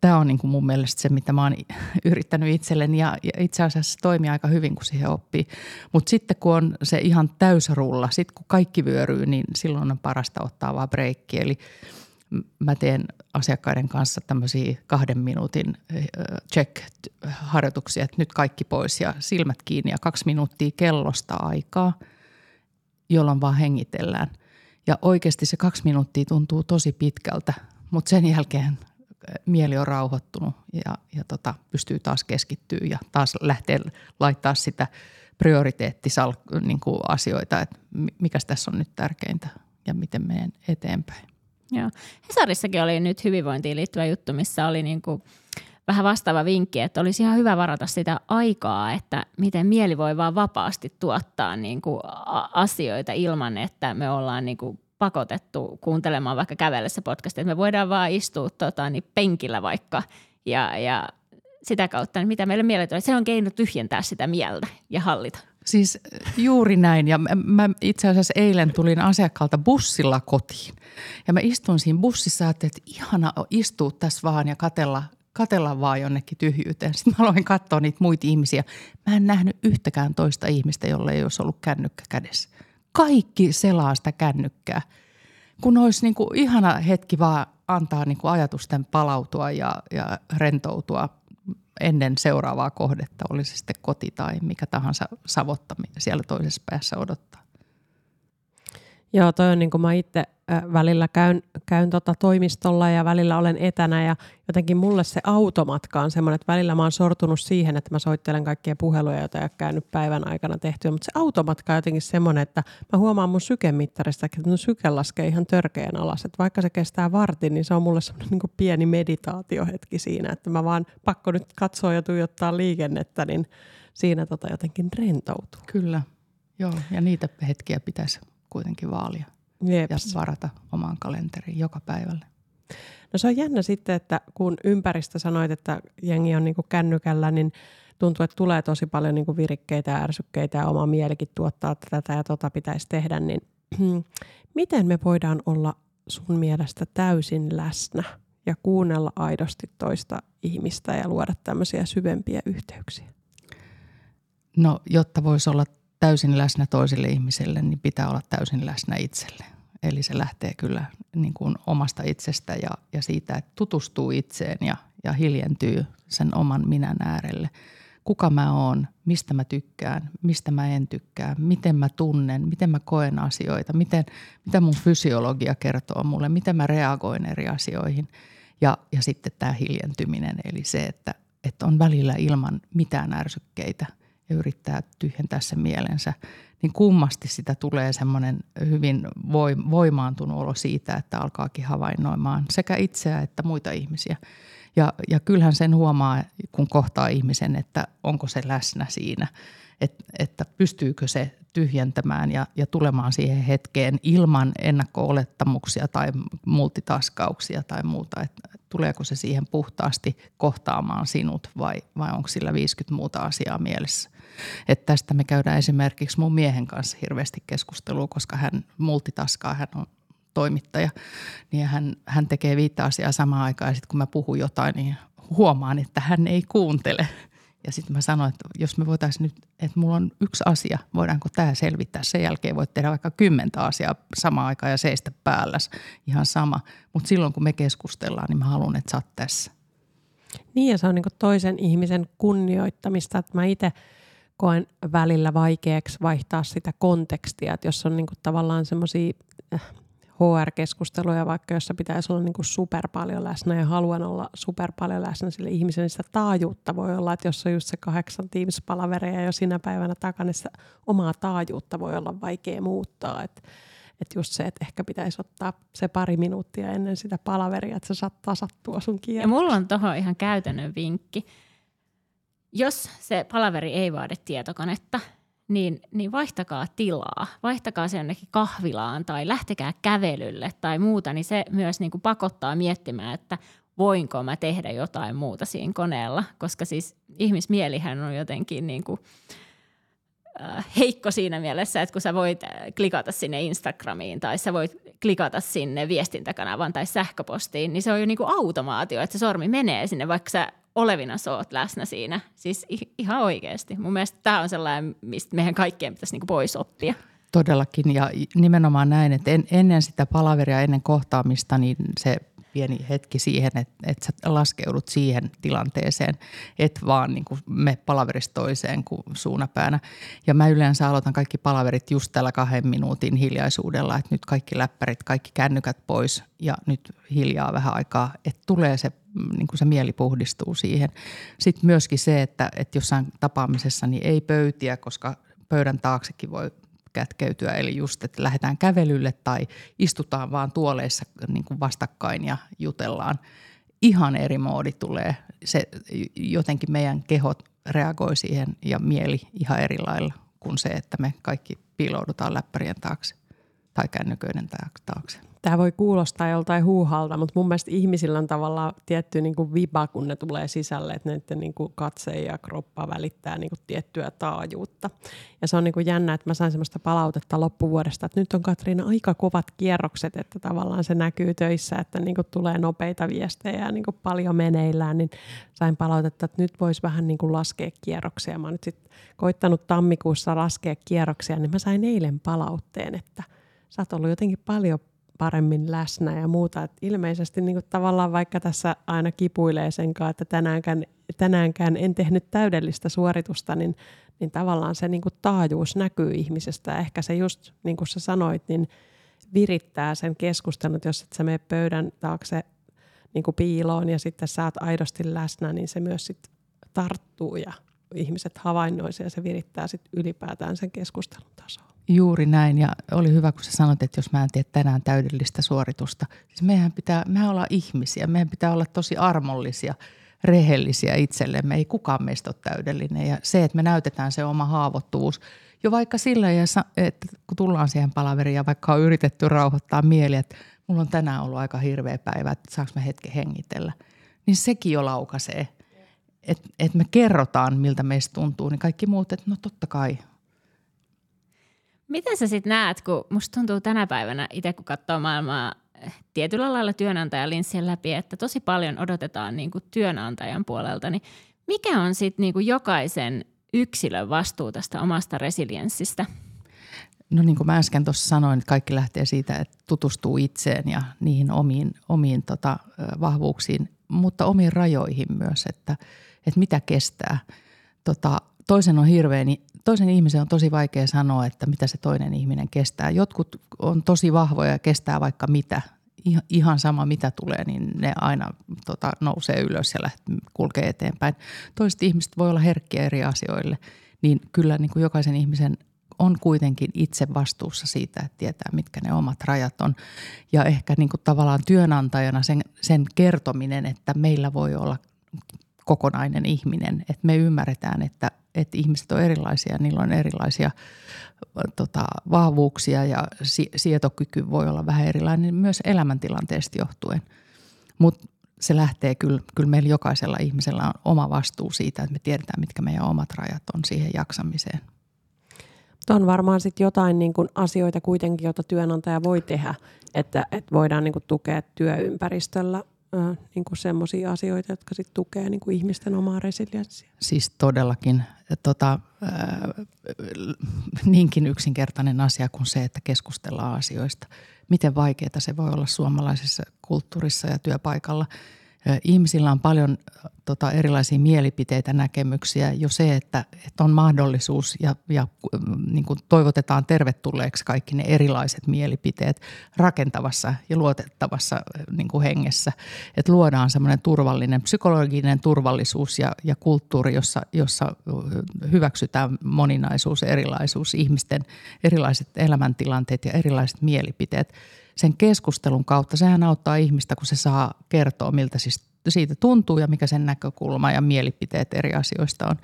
Tämä on niinku mun mielestä se, mitä mä oon yrittänyt itselleni ja, ja itse asiassa toimii aika hyvin, kun siihen oppii. Mutta sitten kun on se ihan täysrulla, sitten kun kaikki vyöryy, niin silloin on parasta ottaa vaan breikki. Eli – mä teen asiakkaiden kanssa tämmöisiä kahden minuutin check-harjoituksia, että nyt kaikki pois ja silmät kiinni ja kaksi minuuttia kellosta aikaa, jolloin vaan hengitellään. Ja oikeasti se kaksi minuuttia tuntuu tosi pitkältä, mutta sen jälkeen mieli on rauhoittunut ja, ja tota, pystyy taas keskittyä ja taas lähtee laittaa sitä prioriteettisasioita, niin asioita, että mikä tässä on nyt tärkeintä ja miten menen eteenpäin.
Joo. Hesarissakin oli nyt hyvinvointiin liittyvä juttu, missä oli niin kuin vähän vastaava vinkki, että olisi ihan hyvä varata sitä aikaa, että miten mieli voi vaan vapaasti tuottaa niin kuin asioita ilman, että me ollaan niin kuin pakotettu kuuntelemaan vaikka kävellessä podcastia. Me voidaan vaan istua tota, niin penkillä vaikka ja, ja sitä kautta, niin mitä meille mielet on. Se on keino tyhjentää sitä mieltä ja hallita.
Siis juuri näin. Ja mä itse asiassa eilen tulin asiakkaalta bussilla kotiin. Ja mä istun siinä bussissa ja että ihana istua tässä vaan ja katella, katella vaan jonnekin tyhjyyteen. Sitten mä aloin katsoa niitä muita ihmisiä. Mä en nähnyt yhtäkään toista ihmistä, jolle ei olisi ollut kännykkä kädessä. Kaikki selaa sitä kännykkää. Kun olisi niin kuin ihana hetki vaan antaa niin kuin ajatusten palautua ja, ja rentoutua ennen seuraavaa kohdetta, oli se sitten koti tai mikä tahansa savotta siellä toisessa päässä odottaa.
Joo, toi on niin kuin mä itse välillä käyn, käyn tota toimistolla ja välillä olen etänä ja jotenkin mulle se automatka on semmoinen, että välillä mä oon sortunut siihen, että mä soittelen kaikkia puheluja, joita ei ole käynyt päivän aikana tehtyä, mutta se automatka on jotenkin semmoinen, että mä huomaan mun sykemittarista, että mun syke laskee ihan törkeän alas, että vaikka se kestää vartin, niin se on mulle semmoinen niin pieni meditaatiohetki siinä, että mä vaan pakko nyt katsoa ja tuijottaa liikennettä, niin siinä tota jotenkin rentoutuu.
Kyllä, joo, ja niitä hetkiä pitäisi kuitenkin vaalia. Jeps. ja varata omaan kalenteriin joka päivälle.
No se on jännä sitten, että kun ympäristö sanoit, että jengi on niinku kännykällä, niin tuntuu, että tulee tosi paljon niinku virikkeitä ja ärsykkeitä ja oma mielikin tuottaa että tätä ja tota pitäisi tehdä, niin [clears throat] miten me voidaan olla sun mielestä täysin läsnä ja kuunnella aidosti toista ihmistä ja luoda tämmöisiä syvempiä yhteyksiä?
No, jotta voisi olla täysin läsnä toisille ihmisille, niin pitää olla täysin läsnä itselle. Eli se lähtee kyllä niin kuin omasta itsestä ja, ja siitä, että tutustuu itseen ja, ja hiljentyy sen oman minän äärelle. Kuka mä oon, mistä mä tykkään, mistä mä en tykkää, miten mä tunnen, miten mä koen asioita, miten, mitä mun fysiologia kertoo mulle, miten mä reagoin eri asioihin. Ja, ja sitten tämä hiljentyminen, eli se, että, että on välillä ilman mitään ärsykkeitä – ja yrittää tyhjentää sen mielensä, niin kummasti sitä tulee semmoinen hyvin voimaantunut olo siitä, että alkaakin havainnoimaan sekä itseä että muita ihmisiä. Ja, ja kyllähän sen huomaa, kun kohtaa ihmisen, että onko se läsnä siinä, että, että pystyykö se tyhjentämään ja, ja tulemaan siihen hetkeen ilman ennakko-olettamuksia tai multitaskauksia tai muuta. Että tuleeko se siihen puhtaasti kohtaamaan sinut vai, vai onko sillä 50 muuta asiaa mielessä. Että tästä me käydään esimerkiksi mun miehen kanssa hirveästi keskustelua, koska hän multitaskaa, hän on toimittaja, niin hän, hän tekee viittä asiaa samaan aikaan ja sitten kun mä puhun jotain, niin huomaan, että hän ei kuuntele. Ja sitten mä sanoin, että jos me voitaisiin nyt, että mulla on yksi asia, voidaanko tämä selvittää. Sen jälkeen voit tehdä vaikka kymmentä asiaa samaan aikaan ja seistä päälläs, ihan sama. Mutta silloin kun me keskustellaan, niin mä haluan, että sä oot tässä.
Niin ja se on niin toisen ihmisen kunnioittamista, että mä itse koen välillä vaikeaksi vaihtaa sitä kontekstia, että jos on niin tavallaan semmoisia HR-keskusteluja, vaikka jossa pitäisi olla niin kuin super paljon läsnä ja haluan olla super paljon läsnä sille ihmiselle, niin sitä taajuutta voi olla, että jos on just se kahdeksan Teams-palavereja jo sinä päivänä takana, niin sitä omaa taajuutta voi olla vaikea muuttaa. Että että just se, että ehkä pitäisi ottaa se pari minuuttia ennen sitä palaveria, että sä saat tasattua sun
kierrosta. Ja mulla on tuohon ihan käytännön vinkki. Jos se palaveri ei vaadi tietokonetta, niin, niin vaihtakaa tilaa. Vaihtakaa se jonnekin kahvilaan tai lähtekää kävelylle tai muuta, niin se myös niin kuin pakottaa miettimään, että voinko mä tehdä jotain muuta siinä koneella, koska siis ihmismielihän on jotenkin niin kuin, äh, heikko siinä mielessä, että kun sä voit äh, klikata sinne Instagramiin tai sä voit klikata sinne viestintäkanavan tai sähköpostiin, niin se on jo niin kuin automaatio, että se sormi menee sinne, vaikka sä olevina oot läsnä siinä. Siis ihan oikeasti. Mun mielestä tämä on sellainen, mistä meidän kaikkien pitäisi niin pois oppia.
Todellakin ja nimenomaan näin, että en, ennen sitä palaveria, ennen kohtaamista, niin se pieni hetki siihen, että, että sä laskeudut siihen tilanteeseen, et vaan niin me palaverista toiseen kuin suunapäänä. Ja mä yleensä aloitan kaikki palaverit just tällä kahden minuutin hiljaisuudella, että nyt kaikki läppärit, kaikki kännykät pois ja nyt hiljaa vähän aikaa, että tulee se, niin kuin se mieli puhdistuu siihen. Sitten myöskin se, että, että jossain tapaamisessa niin ei pöytiä, koska pöydän taaksekin voi kätkeytyä. Eli just, että lähdetään kävelylle tai istutaan vaan tuoleissa niin kuin vastakkain ja jutellaan. Ihan eri moodi tulee. Se, jotenkin meidän kehot reagoi siihen ja mieli ihan eri lailla kuin se, että me kaikki piiloudutaan läppärien taakse tai kännyköiden taakse.
Tämä voi kuulostaa joltain huuhalta, mutta mun mielestä ihmisillä on tavallaan tietty niin kuin viba, kun ne tulee sisälle, että näiden niin kuin katse ja kroppa välittää niin kuin tiettyä taajuutta. Ja se on niin kuin jännä, että mä sain sellaista palautetta loppuvuodesta, että nyt on Katriina aika kovat kierrokset, että tavallaan se näkyy töissä, että niin kuin tulee nopeita viestejä ja niin kuin paljon meneillään, niin sain palautetta, että nyt voisi vähän niin kuin laskea kierroksia. Mä oon nyt sitten koittanut tammikuussa laskea kierroksia, niin mä sain eilen palautteen, että sä oot ollut jotenkin paljon paremmin läsnä ja muuta. Et ilmeisesti niin kuin tavallaan vaikka tässä aina kipuilee sen kanssa, että tänäänkään, tänäänkään en tehnyt täydellistä suoritusta, niin, niin tavallaan se niin kuin taajuus näkyy ihmisestä. Ehkä se just, niin kuin sä sanoit, niin virittää sen keskustelun, että jos et sä mene pöydän taakse niin kuin piiloon ja sitten sä oot aidosti läsnä, niin se myös sit tarttuu ja ihmiset havainnoisivat ja se virittää sit ylipäätään sen keskustelun tasoa.
Juuri näin ja oli hyvä, kun sä sanoit, että jos mä en tee tänään täydellistä suoritusta. Siis mehän pitää, mehän ollaan ihmisiä, meidän pitää olla tosi armollisia, rehellisiä itsellemme. Ei kukaan meistä ole täydellinen ja se, että me näytetään se oma haavoittuvuus jo vaikka sillä, että kun tullaan siihen palaveriin ja vaikka on yritetty rauhoittaa mieli, että mulla on tänään ollut aika hirveä päivä, että saanko mä hetken hengitellä, niin sekin jo laukaisee. Että et me kerrotaan, miltä meistä tuntuu, niin kaikki muut, että no totta kai –
Miten sä sitten näet, kun musta tuntuu tänä päivänä itse kun katsoo maailmaa eh, tietyllä lailla työnantajalinssien läpi, että tosi paljon odotetaan niin kuin työnantajan puolelta, niin mikä on sitten niin jokaisen yksilön vastuu tästä omasta resilienssistä?
No niin kuin mä äsken tuossa sanoin, että kaikki lähtee siitä, että tutustuu itseen ja niihin omiin, omiin tota, vahvuuksiin, mutta omiin rajoihin myös, että, että mitä kestää. Tota, toisen on hirveän, toisen ihmisen on tosi vaikea sanoa, että mitä se toinen ihminen kestää. Jotkut on tosi vahvoja ja kestää vaikka mitä. Ihan sama mitä tulee, niin ne aina tota, nousee ylös ja lähtee, kulkee eteenpäin. Toiset ihmiset voi olla herkkiä eri asioille, niin kyllä niin kuin jokaisen ihmisen on kuitenkin itse vastuussa siitä, että tietää, mitkä ne omat rajat on. Ja ehkä niin kuin tavallaan työnantajana sen, sen kertominen, että meillä voi olla kokonainen ihminen, että me ymmärretään, että että ihmiset on erilaisia, niillä on erilaisia tota, vahvuuksia ja sietokyky voi olla vähän erilainen myös elämäntilanteesta johtuen. Mutta se lähtee kyllä, kyllä meillä jokaisella ihmisellä on oma vastuu siitä, että me tiedetään, mitkä meidän omat rajat on siihen jaksamiseen.
On varmaan sitten jotain niin kuin asioita kuitenkin, joita työnantaja voi tehdä, että, että voidaan niin kuin tukea työympäristöllä niin semmoisia asioita, jotka sit tukee niin kuin ihmisten omaa resilienssiä.
Siis todellakin tota, äh, niinkin yksinkertainen asia kuin se, että keskustellaan asioista. Miten vaikeaa se voi olla suomalaisessa kulttuurissa ja työpaikalla – Ihmisillä on paljon tota, erilaisia mielipiteitä, näkemyksiä. Jo se, että, että on mahdollisuus ja, ja niin kuin toivotetaan tervetulleeksi kaikki ne erilaiset mielipiteet rakentavassa ja luotettavassa niin kuin hengessä. Että luodaan semmoinen turvallinen, psykologinen turvallisuus ja, ja kulttuuri, jossa, jossa hyväksytään moninaisuus, erilaisuus, ihmisten erilaiset elämäntilanteet ja erilaiset mielipiteet – sen keskustelun kautta, sehän auttaa ihmistä, kun se saa kertoa, miltä siis siitä tuntuu ja mikä sen näkökulma ja mielipiteet eri asioista on.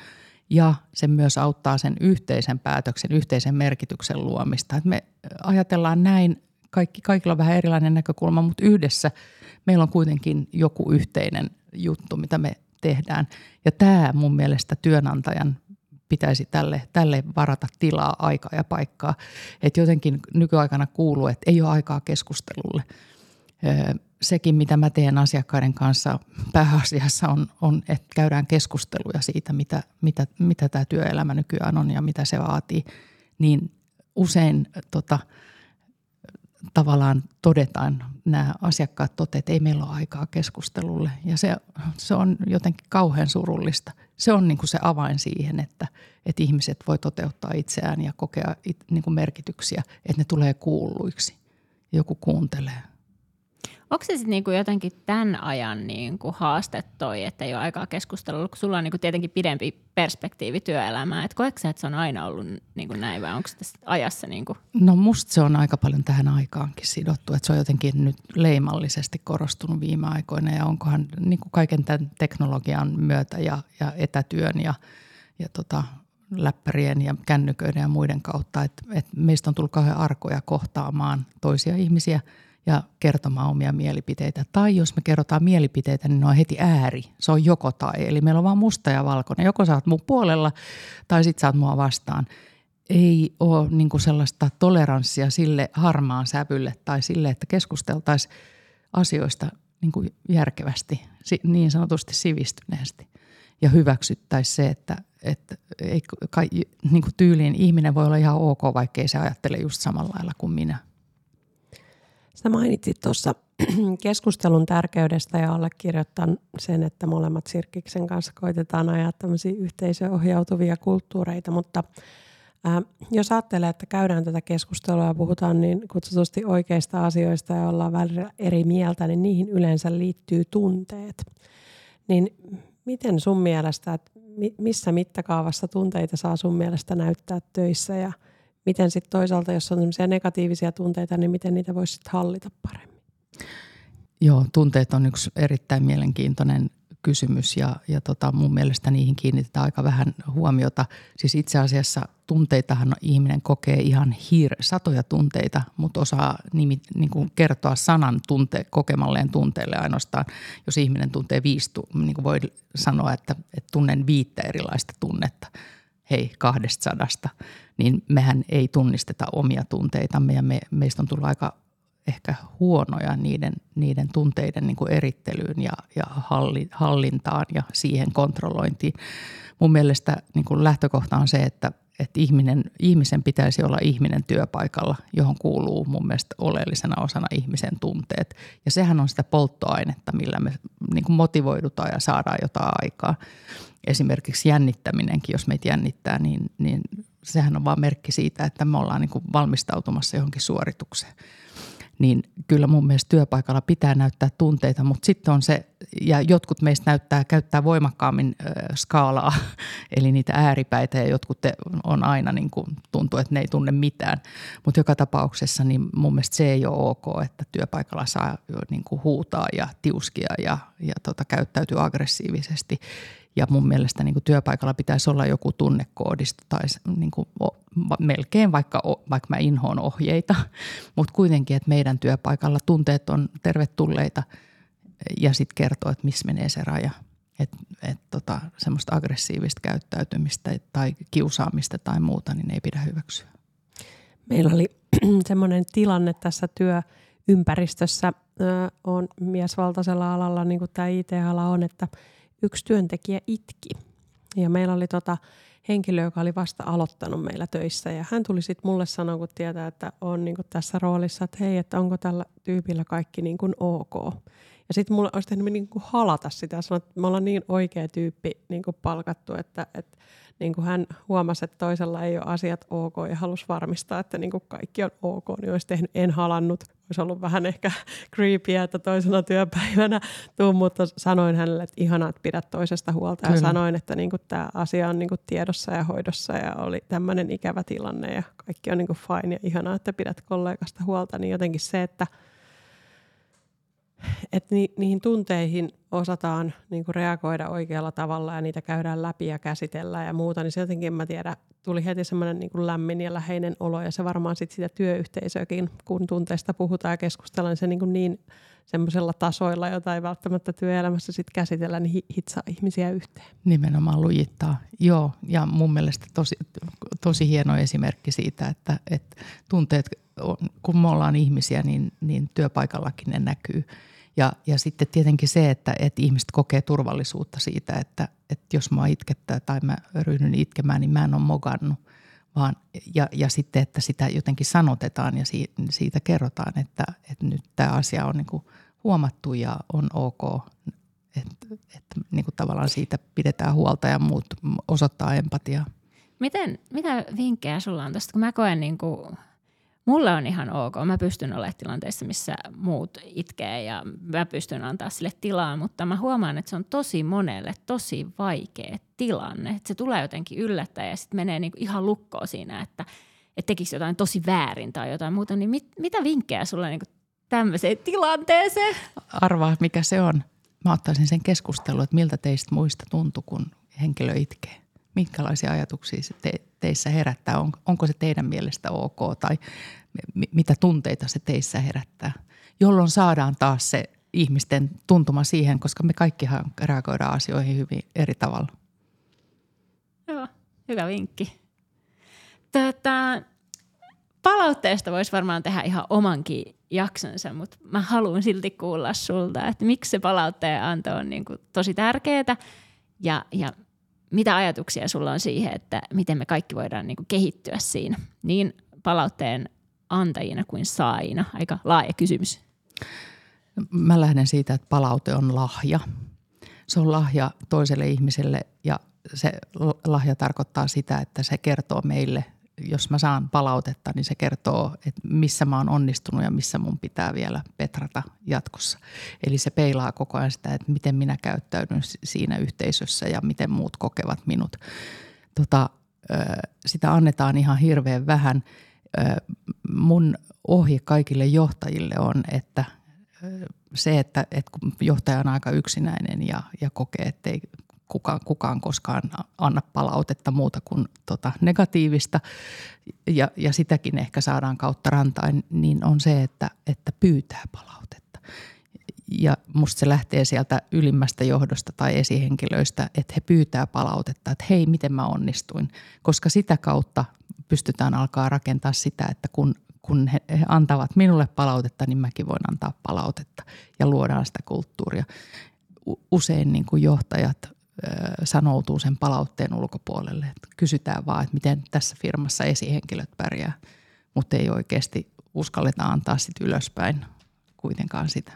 Ja se myös auttaa sen yhteisen päätöksen, yhteisen merkityksen luomista. Että me ajatellaan näin, kaikki, kaikilla on vähän erilainen näkökulma, mutta yhdessä meillä on kuitenkin joku yhteinen juttu, mitä me tehdään. Ja tämä mun mielestä työnantajan pitäisi tälle, tälle varata tilaa, aikaa ja paikkaa. Että jotenkin nykyaikana kuuluu, että ei ole aikaa keskustelulle. Sekin, mitä mä teen asiakkaiden kanssa pääasiassa on, on että käydään keskusteluja siitä, mitä, mitä, mitä tämä työelämä nykyään on ja mitä se vaatii. Niin usein tota, tavallaan todetaan, nämä asiakkaat toteavat, että ei meillä ole aikaa keskustelulle. Ja se, se on jotenkin kauhean surullista. Se on niin kuin se avain siihen, että, että ihmiset voi toteuttaa itseään ja kokea niin kuin merkityksiä, että ne tulee kuulluiksi. Joku kuuntelee.
Onko se sitten niinku jotenkin tämän ajan niinku haaste toi, että ei ole aikaa keskustella, kun sulla on niinku tietenkin pidempi perspektiivi työelämään. Et koetko sä, että se on aina ollut niinku näin vai onko se tässä ajassa? Niinku?
No musta se on aika paljon tähän aikaankin sidottu, että se on jotenkin nyt leimallisesti korostunut viime aikoina ja onkohan niinku kaiken tämän teknologian myötä ja, ja etätyön ja, ja tota, läppärien ja kännyköiden ja muiden kautta, että, että meistä on tullut kauhean arkoja kohtaamaan toisia ihmisiä – ja kertomaan omia mielipiteitä. Tai jos me kerrotaan mielipiteitä, niin ne on heti ääri. Se on joko tai. Eli meillä on vain musta ja valkoinen. Joko sä oot mun puolella tai sit sä oot mua vastaan. Ei ole niin sellaista toleranssia sille harmaan sävylle tai sille, että keskusteltaisiin asioista niin kuin järkevästi, niin sanotusti sivistyneesti. Ja hyväksyttäisiin se, että, että ei, kai, niin kuin tyyliin ihminen voi olla ihan ok, vaikkei se ajattele just samalla lailla kuin minä –
Sä mainitsit tuossa [clears throat] keskustelun tärkeydestä ja allekirjoitan sen, että molemmat Sirkkiksen kanssa koitetaan ajaa tämmöisiä yhteisöohjautuvia kulttuureita, mutta ää, jos ajattelee, että käydään tätä keskustelua ja puhutaan niin kutsutusti oikeista asioista ja ollaan välillä eri mieltä, niin niihin yleensä liittyy tunteet. Niin miten sun mielestä, että missä mittakaavassa tunteita saa sun mielestä näyttää töissä ja – miten sitten toisaalta, jos on negatiivisia tunteita, niin miten niitä voisi sitten hallita paremmin?
Joo, tunteet on yksi erittäin mielenkiintoinen kysymys ja, ja tota, mun mielestä niihin kiinnitetään aika vähän huomiota. Siis itse asiassa tunteitahan ihminen kokee ihan hir, satoja tunteita, mutta osaa nimi, niin kuin kertoa sanan tunte, kokemalleen tunteelle ainoastaan. Jos ihminen tuntee viisi, niin kuin voi sanoa, että, että tunnen viittä erilaista tunnetta – hei kahdesta sadasta, niin mehän ei tunnisteta omia tunteitamme ja me, meistä on tullut aika ehkä huonoja niiden, niiden tunteiden niin kuin erittelyyn ja, ja hallintaan ja siihen kontrollointiin. Mun mielestä niin kuin lähtökohta on se, että, että ihminen, ihmisen pitäisi olla ihminen työpaikalla, johon kuuluu mun mielestä oleellisena osana ihmisen tunteet. Ja sehän on sitä polttoainetta, millä me niin kuin motivoidutaan ja saadaan jotain aikaa esimerkiksi jännittäminenkin, jos meitä jännittää, niin, niin sehän on vain merkki siitä, että me ollaan niin kuin valmistautumassa johonkin suoritukseen. Niin kyllä mun mielestä työpaikalla pitää näyttää tunteita, mutta sitten on se, ja jotkut meistä näyttää, käyttää voimakkaammin skaalaa, [laughs] eli niitä ääripäitä, ja jotkut te, on aina niin kuin, tuntuu, että ne ei tunne mitään. Mutta joka tapauksessa niin mun mielestä se ei ole ok, että työpaikalla saa niin kuin huutaa ja tiuskia ja, ja tota, käyttäytyy aggressiivisesti. Ja mun mielestä niin kuin työpaikalla pitäisi olla joku tunnekoodisto tai niin kuin melkein vaikka, vaikka mä inhoon ohjeita, [laughs] mutta kuitenkin, että meidän työpaikalla tunteet on tervetulleita ja sitten kertoo, että missä menee se raja. Että et tota, semmoista aggressiivista käyttäytymistä tai kiusaamista tai muuta, niin ei pidä hyväksyä.
Meillä oli [clears throat] semmoinen tilanne tässä työympäristössä on miesvaltaisella alalla, niin kuin tämä IT-ala on, että yksi työntekijä itki. Ja meillä oli tota henkilö, joka oli vasta aloittanut meillä töissä. Ja hän tuli sitten mulle sanoa, kun tietää, että on niin kuin tässä roolissa, että hei, että onko tällä tyypillä kaikki niin kuin ok. Ja sitten mulla olisi tehnyt niin kuin halata sitä ja sanoa, että me ollaan niin oikea tyyppi niin kuin palkattu, että, että niin kuin hän huomasi, että toisella ei ole asiat ok ja halusi varmistaa, että niin kuin kaikki on ok, niin olisi tehnyt, en halannut. Olisi ollut vähän ehkä [laughs] creepyä, että toisena työpäivänä tuu, mutta sanoin hänelle, että ihanaa, että pidät toisesta huolta. Kyllä. Ja sanoin, että niin kuin tämä asia on niin kuin tiedossa ja hoidossa ja oli tämmöinen ikävä tilanne ja kaikki on niin kuin fine ja ihanaa, että pidät kollegasta huolta. Niin jotenkin se, että – että ni, niihin tunteihin osataan niin kuin reagoida oikealla tavalla ja niitä käydään läpi ja käsitellään ja muuta, niin se jotenkin, mä tiedä, tuli heti semmoinen niin lämmin ja läheinen olo ja se varmaan sitten sitä työyhteisöäkin, kun tunteista puhutaan ja keskustellaan, niin se niin, kuin niin semmoisella tasoilla, jota ei välttämättä työelämässä sitten käsitellä, niin hitsaa ihmisiä yhteen.
Nimenomaan lujittaa, joo. Ja mun mielestä tosi, tosi hieno esimerkki siitä, että, että tunteet, kun me ollaan ihmisiä, niin, niin työpaikallakin ne näkyy. Ja, ja sitten tietenkin se, että, että ihmiset kokee turvallisuutta siitä, että, että jos mä itkettää tai mä ryhdyn itkemään, niin mä en ole mogannut. Vaan, ja, ja sitten, että sitä jotenkin sanotetaan ja siitä, siitä kerrotaan, että, että nyt tämä asia on niin kuin huomattu ja on ok. Että, että niin kuin tavallaan siitä pidetään huolta ja muut osoittaa empatiaa.
Miten, mitä vinkkejä sulla on tästä? Kun mä koen niin kuin mulle on ihan ok. Mä pystyn olemaan tilanteessa, missä muut itkee ja mä pystyn antaa sille tilaa, mutta mä huomaan, että se on tosi monelle tosi vaikea tilanne. Että se tulee jotenkin yllättäen ja sitten menee niinku ihan lukkoon siinä, että, että tekisi jotain tosi väärin tai jotain muuta. Niin mit, mitä vinkkejä sulla niinku tämmöiseen tilanteeseen?
Arvaa, mikä se on. Mä ottaisin sen keskustelun, että miltä teistä muista tuntui, kun henkilö itkee minkälaisia ajatuksia se te, teissä herättää? On, onko se teidän mielestä ok tai m- mitä tunteita se teissä herättää? Jolloin saadaan taas se ihmisten tuntuma siihen, koska me kaikkihan reagoidaan asioihin hyvin eri tavalla.
Joo, hyvä vinkki. Tätä, palautteesta voisi varmaan tehdä ihan omankin jaksonsa, mutta mä haluan silti kuulla sulta, että miksi se palautteen anto on niin kuin tosi tärkeää ja, ja mitä ajatuksia sulla on siihen, että miten me kaikki voidaan niin kuin kehittyä siinä, niin palautteen antajina kuin saajina? Aika laaja kysymys.
Mä lähden siitä, että palaute on lahja. Se on lahja toiselle ihmiselle ja se lahja tarkoittaa sitä, että se kertoo meille jos mä saan palautetta, niin se kertoo, että missä mä oon onnistunut ja missä mun pitää vielä petrata jatkossa. Eli se peilaa koko ajan sitä, että miten minä käyttäydyn siinä yhteisössä ja miten muut kokevat minut. Tota, sitä annetaan ihan hirveän vähän. Mun ohje kaikille johtajille on, että se, että, että kun johtaja on aika yksinäinen ja, ja kokee, että ei kukaan, kukaan koskaan anna palautetta muuta kuin tota negatiivista ja, ja sitäkin ehkä saadaan kautta rantain, niin on se, että, että pyytää palautetta. Ja musta se lähtee sieltä ylimmästä johdosta tai esihenkilöistä, että he pyytää palautetta, että hei, miten mä onnistuin. Koska sitä kautta pystytään alkaa rakentaa sitä, että kun, kun he, antavat minulle palautetta, niin mäkin voin antaa palautetta ja luodaan sitä kulttuuria. Usein niin kuin johtajat sanoutuu sen palautteen ulkopuolelle. Että kysytään vaan, että miten tässä firmassa esihenkilöt pärjää, mutta ei oikeasti uskalleta antaa sitä ylöspäin kuitenkaan sitä.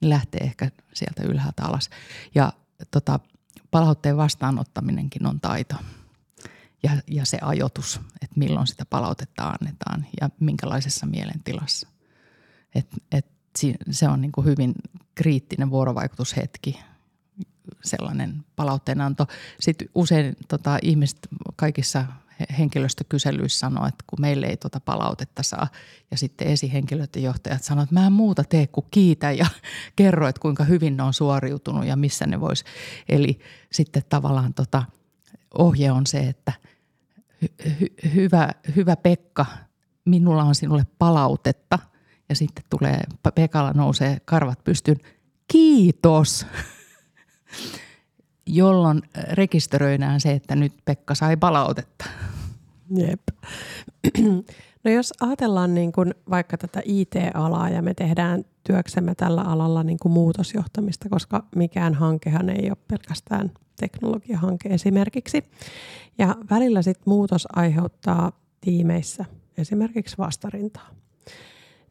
Ne lähtee ehkä sieltä ylhäältä alas. Ja tota, palautteen vastaanottaminenkin on taito ja, ja se ajoitus, että milloin sitä palautetta annetaan ja minkälaisessa mielentilassa. Et, et se on niin kuin hyvin kriittinen vuorovaikutushetki sellainen palautteenanto. Sitten usein tota, ihmiset kaikissa henkilöstökyselyissä sanoo, että kun meille ei tuota palautetta saa ja sitten esihenkilöt ja johtajat sanoo, että mä en muuta tee kuin kiitä ja [laughs] kerro, että kuinka hyvin ne on suoriutunut ja missä ne vois. Eli sitten tavallaan tota, ohje on se, että hy- hy- hyvä, hyvä Pekka, minulla on sinulle palautetta ja sitten tulee, Pekalla nousee karvat pystyn, kiitos [laughs] jolloin rekisteröidään se, että nyt Pekka sai palautetta.
Jep. [clears throat] No jos ajatellaan niin kuin vaikka tätä IT-alaa ja me tehdään työksemme tällä alalla niin kuin muutosjohtamista, koska mikään hankehan ei ole pelkästään teknologiahanke esimerkiksi. Ja välillä sit muutos aiheuttaa tiimeissä esimerkiksi vastarintaa.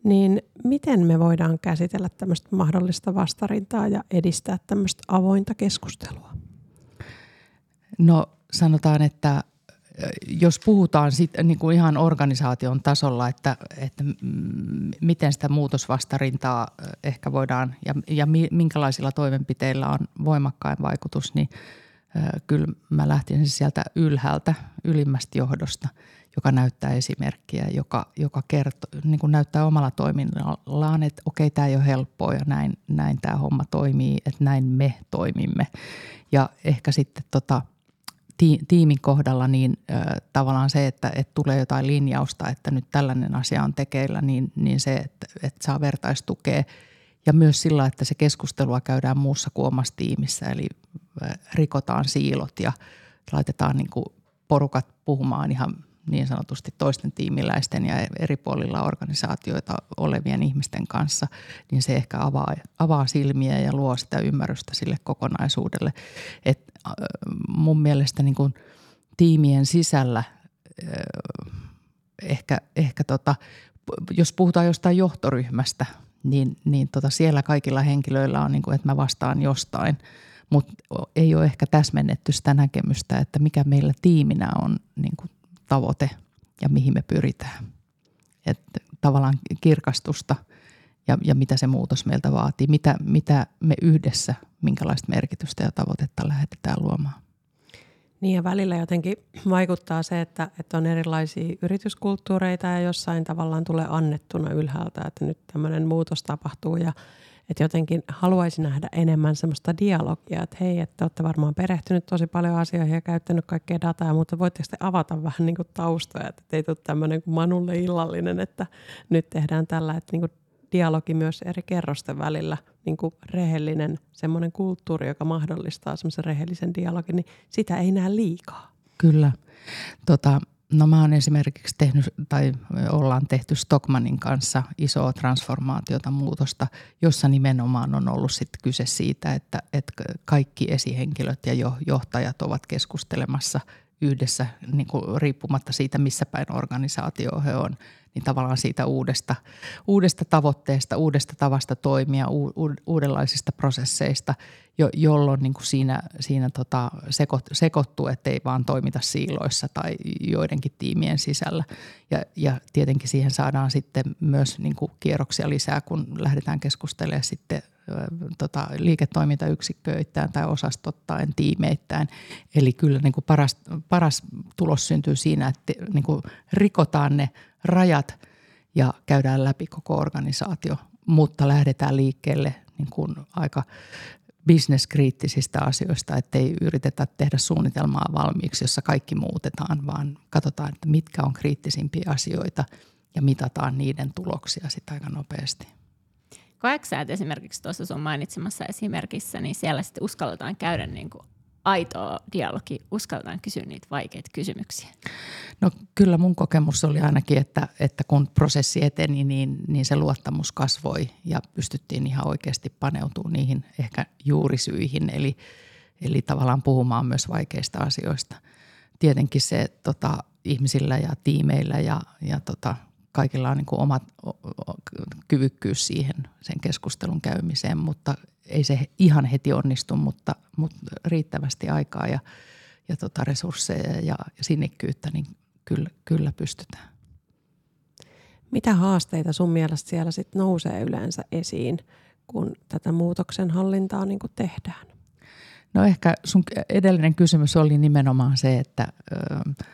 Niin miten me voidaan käsitellä tämmöistä mahdollista vastarintaa ja edistää tämmöistä avointa keskustelua?
No sanotaan, että jos puhutaan sit, niin kuin ihan organisaation tasolla, että, että miten sitä muutosvastarintaa ehkä voidaan ja, ja minkälaisilla toimenpiteillä on voimakkain vaikutus, niin kyllä mä lähtisin sieltä ylhäältä, ylimmästä johdosta, joka näyttää esimerkkiä, joka, joka kertoo, niin kuin näyttää omalla toiminnallaan, että okei, tämä ei ole helppoa ja näin, näin tämä homma toimii, että näin me toimimme. Ja ehkä sitten tota – tiimin kohdalla niin ö, tavallaan se, että, että tulee jotain linjausta, että nyt tällainen asia on tekeillä, niin, niin se, että, että saa vertaistukea ja myös sillä, että se keskustelua käydään muussa kuin omassa tiimissä, eli rikotaan siilot ja laitetaan niin kuin porukat puhumaan ihan niin sanotusti toisten tiimiläisten ja eri puolilla organisaatioita olevien ihmisten kanssa, niin se ehkä avaa, avaa silmiä ja luo sitä ymmärrystä sille kokonaisuudelle. Et mun mielestä niin kuin tiimien sisällä ehkä, ehkä tota, jos puhutaan jostain johtoryhmästä, niin, niin tota siellä kaikilla henkilöillä on, niin kuin, että mä vastaan jostain, mutta ei ole ehkä täsmennetty sitä näkemystä, että mikä meillä tiiminä on niin kuin tavoite ja mihin me pyritään. Että tavallaan kirkastusta ja, ja mitä se muutos meiltä vaatii, mitä, mitä me yhdessä, minkälaista merkitystä ja tavoitetta lähdetään luomaan.
Niin ja välillä jotenkin vaikuttaa se, että, että on erilaisia yrityskulttuureita ja jossain tavallaan tulee annettuna ylhäältä, että nyt tämmöinen muutos tapahtuu ja että jotenkin haluaisi nähdä enemmän semmoista dialogia, että hei, että olette varmaan perehtynyt tosi paljon asioihin ja käyttänyt kaikkea dataa, mutta voitteko te avata vähän niin kuin taustoja, että ei tule tämmöinen kuin Manulle illallinen, että nyt tehdään tällä, että niin kuin dialogi myös eri kerrosten välillä, niin kuin rehellinen semmoinen kulttuuri, joka mahdollistaa semmoisen rehellisen dialogin, niin sitä ei näe liikaa.
Kyllä. Tota, No mä oon esimerkiksi tehnyt tai ollaan tehty Stockmanin kanssa isoa transformaatiota muutosta, jossa nimenomaan on ollut sitten kyse siitä, että, että kaikki esihenkilöt ja johtajat ovat keskustelemassa yhdessä niin kuin riippumatta siitä, missä päin organisaatio he on – niin tavallaan siitä uudesta, uudesta tavoitteesta, uudesta tavasta toimia, uudenlaisista prosesseista, jo, jolloin niin kuin siinä, siinä tota sekot, sekoittuu, ettei vaan toimita siiloissa tai joidenkin tiimien sisällä. Ja, ja tietenkin siihen saadaan sitten myös niin kuin kierroksia lisää, kun lähdetään keskustelemaan sitten tota, liiketoimintayksikköittäin tai osastottain, tiimeittäin. Eli kyllä niin kuin paras, paras tulos syntyy siinä, että niin kuin rikotaan ne rajat ja käydään läpi koko organisaatio, mutta lähdetään liikkeelle niin kuin aika bisneskriittisistä asioista, ettei yritetä tehdä suunnitelmaa valmiiksi, jossa kaikki muutetaan, vaan katsotaan, että mitkä on kriittisimpiä asioita ja mitataan niiden tuloksia sitten aika nopeasti.
Koetko sä, että esimerkiksi tuossa sun mainitsemassa esimerkissä, niin siellä sitten uskalletaan käydä niin kuin aitoa dialogi, uskalletaan kysyä niitä vaikeita kysymyksiä?
No kyllä mun kokemus oli ainakin, että, että kun prosessi eteni, niin, niin se luottamus kasvoi ja pystyttiin ihan oikeasti paneutumaan niihin ehkä juurisyihin, eli, eli tavallaan puhumaan myös vaikeista asioista. Tietenkin se tota, ihmisillä ja tiimeillä ja, ja tota, kaikilla on niin kuin omat kyvykkyys siihen sen keskustelun käymiseen, mutta ei se ihan heti onnistu, mutta, mutta riittävästi aikaa ja, ja tota resursseja ja, ja sinnikkyyttä, niin kyllä, kyllä pystytään.
Mitä haasteita sun mielestä siellä sit nousee yleensä esiin, kun tätä muutoksen hallintaa niin tehdään?
No ehkä sun edellinen kysymys oli nimenomaan se, että ö,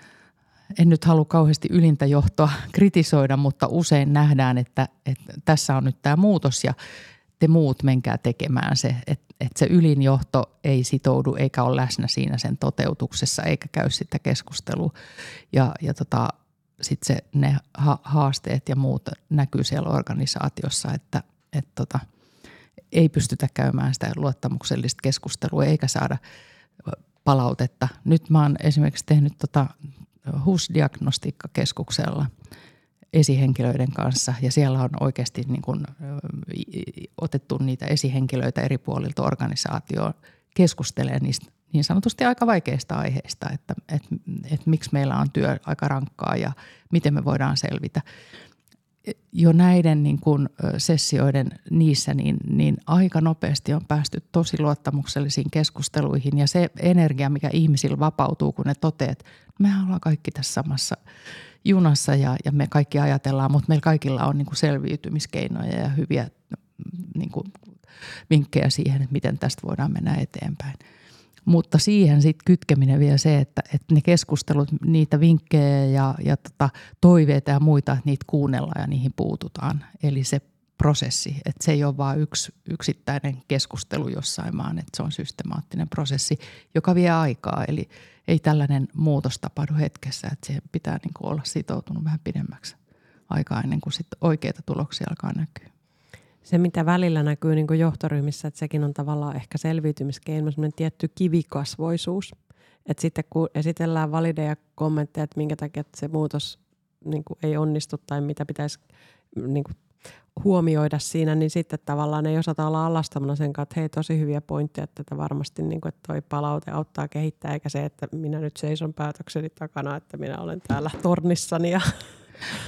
en nyt halua kauheasti ylintä johtoa kritisoida, mutta usein nähdään, että, että tässä on nyt tämä muutos ja te muut menkää tekemään se, että, että se ylinjohto ei sitoudu eikä ole läsnä siinä sen toteutuksessa eikä käy sitä keskustelua. Ja, ja tota, sitten ne haasteet ja muut näkyy siellä organisaatiossa, että, että tota, ei pystytä käymään sitä luottamuksellista keskustelua eikä saada palautetta. Nyt mä oon esimerkiksi tehnyt tota HUS-diagnostiikkakeskuksella esihenkilöiden kanssa ja siellä on oikeasti niin kuin, otettu niitä esihenkilöitä eri puolilta organisaatioon keskustelemaan niistä niin sanotusti aika vaikeista aiheista, että, että, että miksi meillä on työ aika rankkaa ja miten me voidaan selvitä. Jo näiden niin kuin sessioiden niissä, niin, niin aika nopeasti on päästy tosi luottamuksellisiin keskusteluihin ja se energia, mikä ihmisillä vapautuu, kun ne toteavat, että me ollaan kaikki tässä samassa junassa ja, ja me kaikki ajatellaan, mutta meillä kaikilla on niin kuin selviytymiskeinoja ja hyviä niin kuin vinkkejä siihen, että miten tästä voidaan mennä eteenpäin. Mutta siihen sitten kytkeminen vielä se, että, että ne keskustelut, niitä vinkkejä ja, ja tota, toiveita ja muita, että niitä kuunnellaan ja niihin puututaan. Eli se prosessi, että se ei ole vain yksi yksittäinen keskustelu jossain, vaan että se on systemaattinen prosessi, joka vie aikaa. Eli ei tällainen muutos tapahdu hetkessä, että siihen pitää niin olla sitoutunut vähän pidemmäksi aikaa ennen kuin sit oikeita tuloksia alkaa näkyä
se, mitä välillä näkyy niin kuin johtoryhmissä, että sekin on tavallaan ehkä selviytymiskeino, semmoinen tietty kivikasvoisuus. Että sitten kun esitellään valideja kommentteja, että minkä takia se muutos niin kuin ei onnistu tai mitä pitäisi niin kuin huomioida siinä, niin sitten tavallaan ei osata olla alastamana sen kanssa, että hei tosi hyviä pointteja, että tätä varmasti niin kuin, että toi palaute auttaa kehittää, eikä se, että minä nyt seison päätökseni takana, että minä olen täällä tornissani. Ja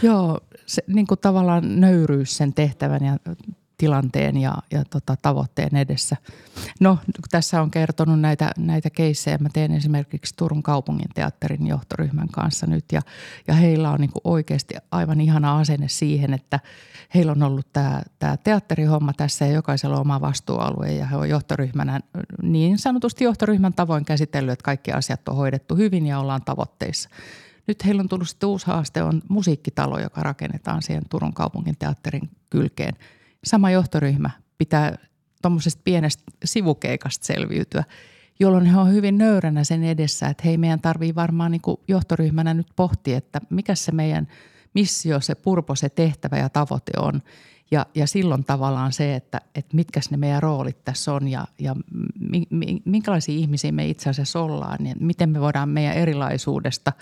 Joo, se niin kuin tavallaan nöyryys sen tehtävän ja tilanteen ja, ja tota, tavoitteen edessä. No, tässä on kertonut näitä, näitä keissejä. Mä teen esimerkiksi Turun kaupungin teatterin johtoryhmän kanssa nyt ja, ja heillä on niin oikeasti aivan ihana asenne siihen, että heillä on ollut tämä, tämä teatterihomma tässä ja jokaisella on oma vastuualue ja he on johtoryhmänä niin sanotusti johtoryhmän tavoin käsitellyt, että kaikki asiat on hoidettu hyvin ja ollaan tavoitteissa. Nyt heillä on tullut uusi haaste, on musiikkitalo, joka rakennetaan siihen Turun kaupungin teatterin kylkeen – sama johtoryhmä pitää tuommoisesta pienestä sivukeikasta selviytyä, jolloin he on hyvin nöyränä sen edessä, että hei meidän tarvii varmaan niin johtoryhmänä nyt pohtia, että mikä se meidän missio, se purpo, se tehtävä ja tavoite on. Ja, ja silloin tavallaan se, että, että mitkä ne meidän roolit tässä on ja, ja minkälaisia ihmisiä me itse asiassa ollaan, niin miten me voidaan meidän erilaisuudesta –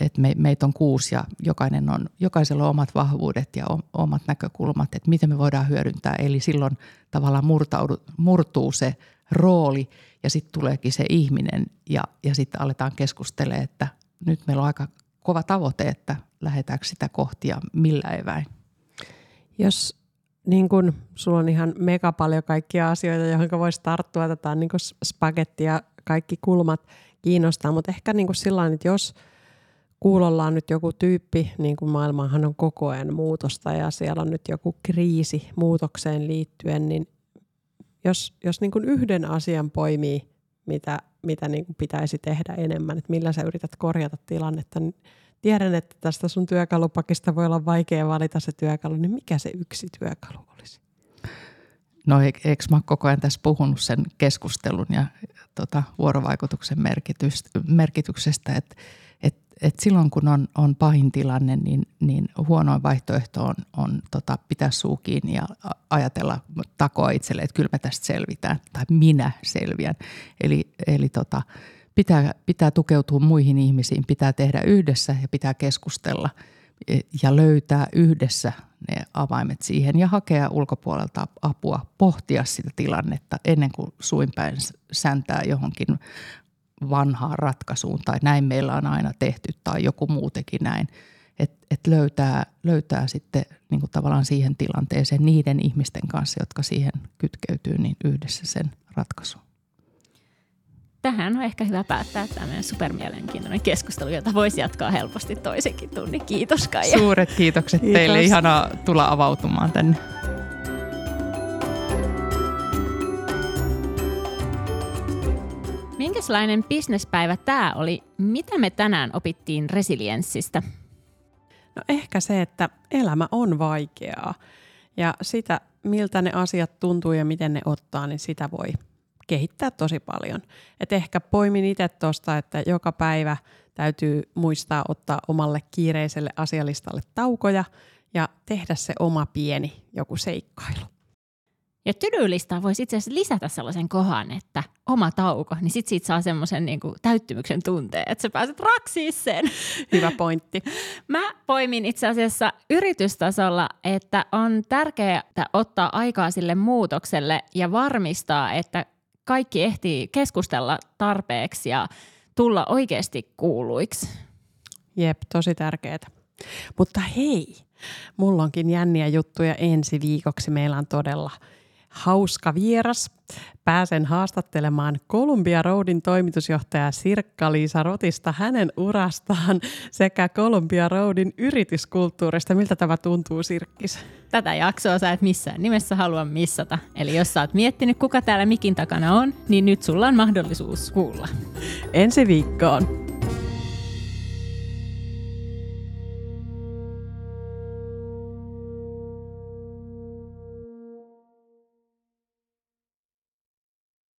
että me, meitä on kuusi ja jokainen on, jokaisella on omat vahvuudet ja omat näkökulmat, että miten me voidaan hyödyntää. Eli silloin tavallaan murtaudu, murtuu se rooli ja sitten tuleekin se ihminen ja, ja sitten aletaan keskustelemaan, että nyt meillä on aika kova tavoite, että lähdetäänkö sitä kohti ja millä eväin.
Jos niin kun sulla on ihan mega paljon kaikkia asioita, johon voisi tarttua, tätä niin spagetti ja kaikki kulmat kiinnostaa, mutta ehkä niin kuin sillä että jos kuulolla on nyt joku tyyppi, niin kuin maailmahan on koko ajan muutosta ja siellä on nyt joku kriisi muutokseen liittyen, niin jos, jos niin kuin yhden asian poimii, mitä, mitä niin kuin pitäisi tehdä enemmän, että millä sä yrität korjata tilannetta, niin tiedän, että tästä sun työkalupakista voi olla vaikea valita se työkalu, niin mikä se yksi työkalu olisi?
No eikö mä koko ajan tässä puhunut sen keskustelun ja tota, vuorovaikutuksen merkityksestä, että et, et silloin kun on, on pahin tilanne, niin, niin huonoin vaihtoehto on, on tota, pitää suu kiinni ja ajatella, takoa itselle, että kyllä me tästä selvitään tai minä selviän. Eli, eli tota, pitää, pitää tukeutua muihin ihmisiin, pitää tehdä yhdessä ja pitää keskustella – ja löytää yhdessä ne avaimet siihen ja hakea ulkopuolelta apua, pohtia sitä tilannetta ennen kuin suinpäin säntää johonkin vanhaan ratkaisuun tai näin meillä on aina tehty tai joku muu teki näin. Että et löytää, löytää sitten niin kuin tavallaan siihen tilanteeseen niiden ihmisten kanssa, jotka siihen kytkeytyy, niin yhdessä sen ratkaisun
tähän on ehkä hyvä päättää tämmöinen supermielenkiintoinen keskustelu, jota voisi jatkaa helposti toisenkin tunnin. Kiitos Kaija.
Suuret kiitokset Kiitos. teille. Ihanaa tulla avautumaan tänne.
Minkälainen bisnespäivä tämä oli? Mitä me tänään opittiin resilienssistä?
No ehkä se, että elämä on vaikeaa ja sitä, miltä ne asiat tuntuu ja miten ne ottaa, niin sitä voi kehittää tosi paljon. Et ehkä poimin itse tuosta, että joka päivä täytyy muistaa ottaa omalle kiireiselle asialistalle taukoja ja tehdä se oma pieni joku seikkailu.
Ja tydylistaa voisi itse asiassa lisätä sellaisen kohan, että oma tauko, niin sit siitä saa semmoisen niin täyttymyksen tunteen, että sä pääset raksiin sen.
Hyvä pointti.
Mä poimin itse asiassa yritystasolla, että on tärkeää ottaa aikaa sille muutokselle ja varmistaa, että kaikki ehtii keskustella tarpeeksi ja tulla oikeasti kuuluiksi.
Jep, tosi tärkeää. Mutta hei, mulla onkin jänniä juttuja ensi viikoksi. Meillä on todella hauska vieras. Pääsen haastattelemaan Columbia Roadin toimitusjohtaja Sirkka-Liisa Rotista hänen urastaan sekä Columbia Roadin yrityskulttuurista. Miltä tämä tuntuu, Sirkkis?
Tätä jaksoa sä et missään nimessä halua missata. Eli jos sä oot miettinyt, kuka täällä mikin takana on, niin nyt sulla on mahdollisuus kuulla.
Ensi viikkoon!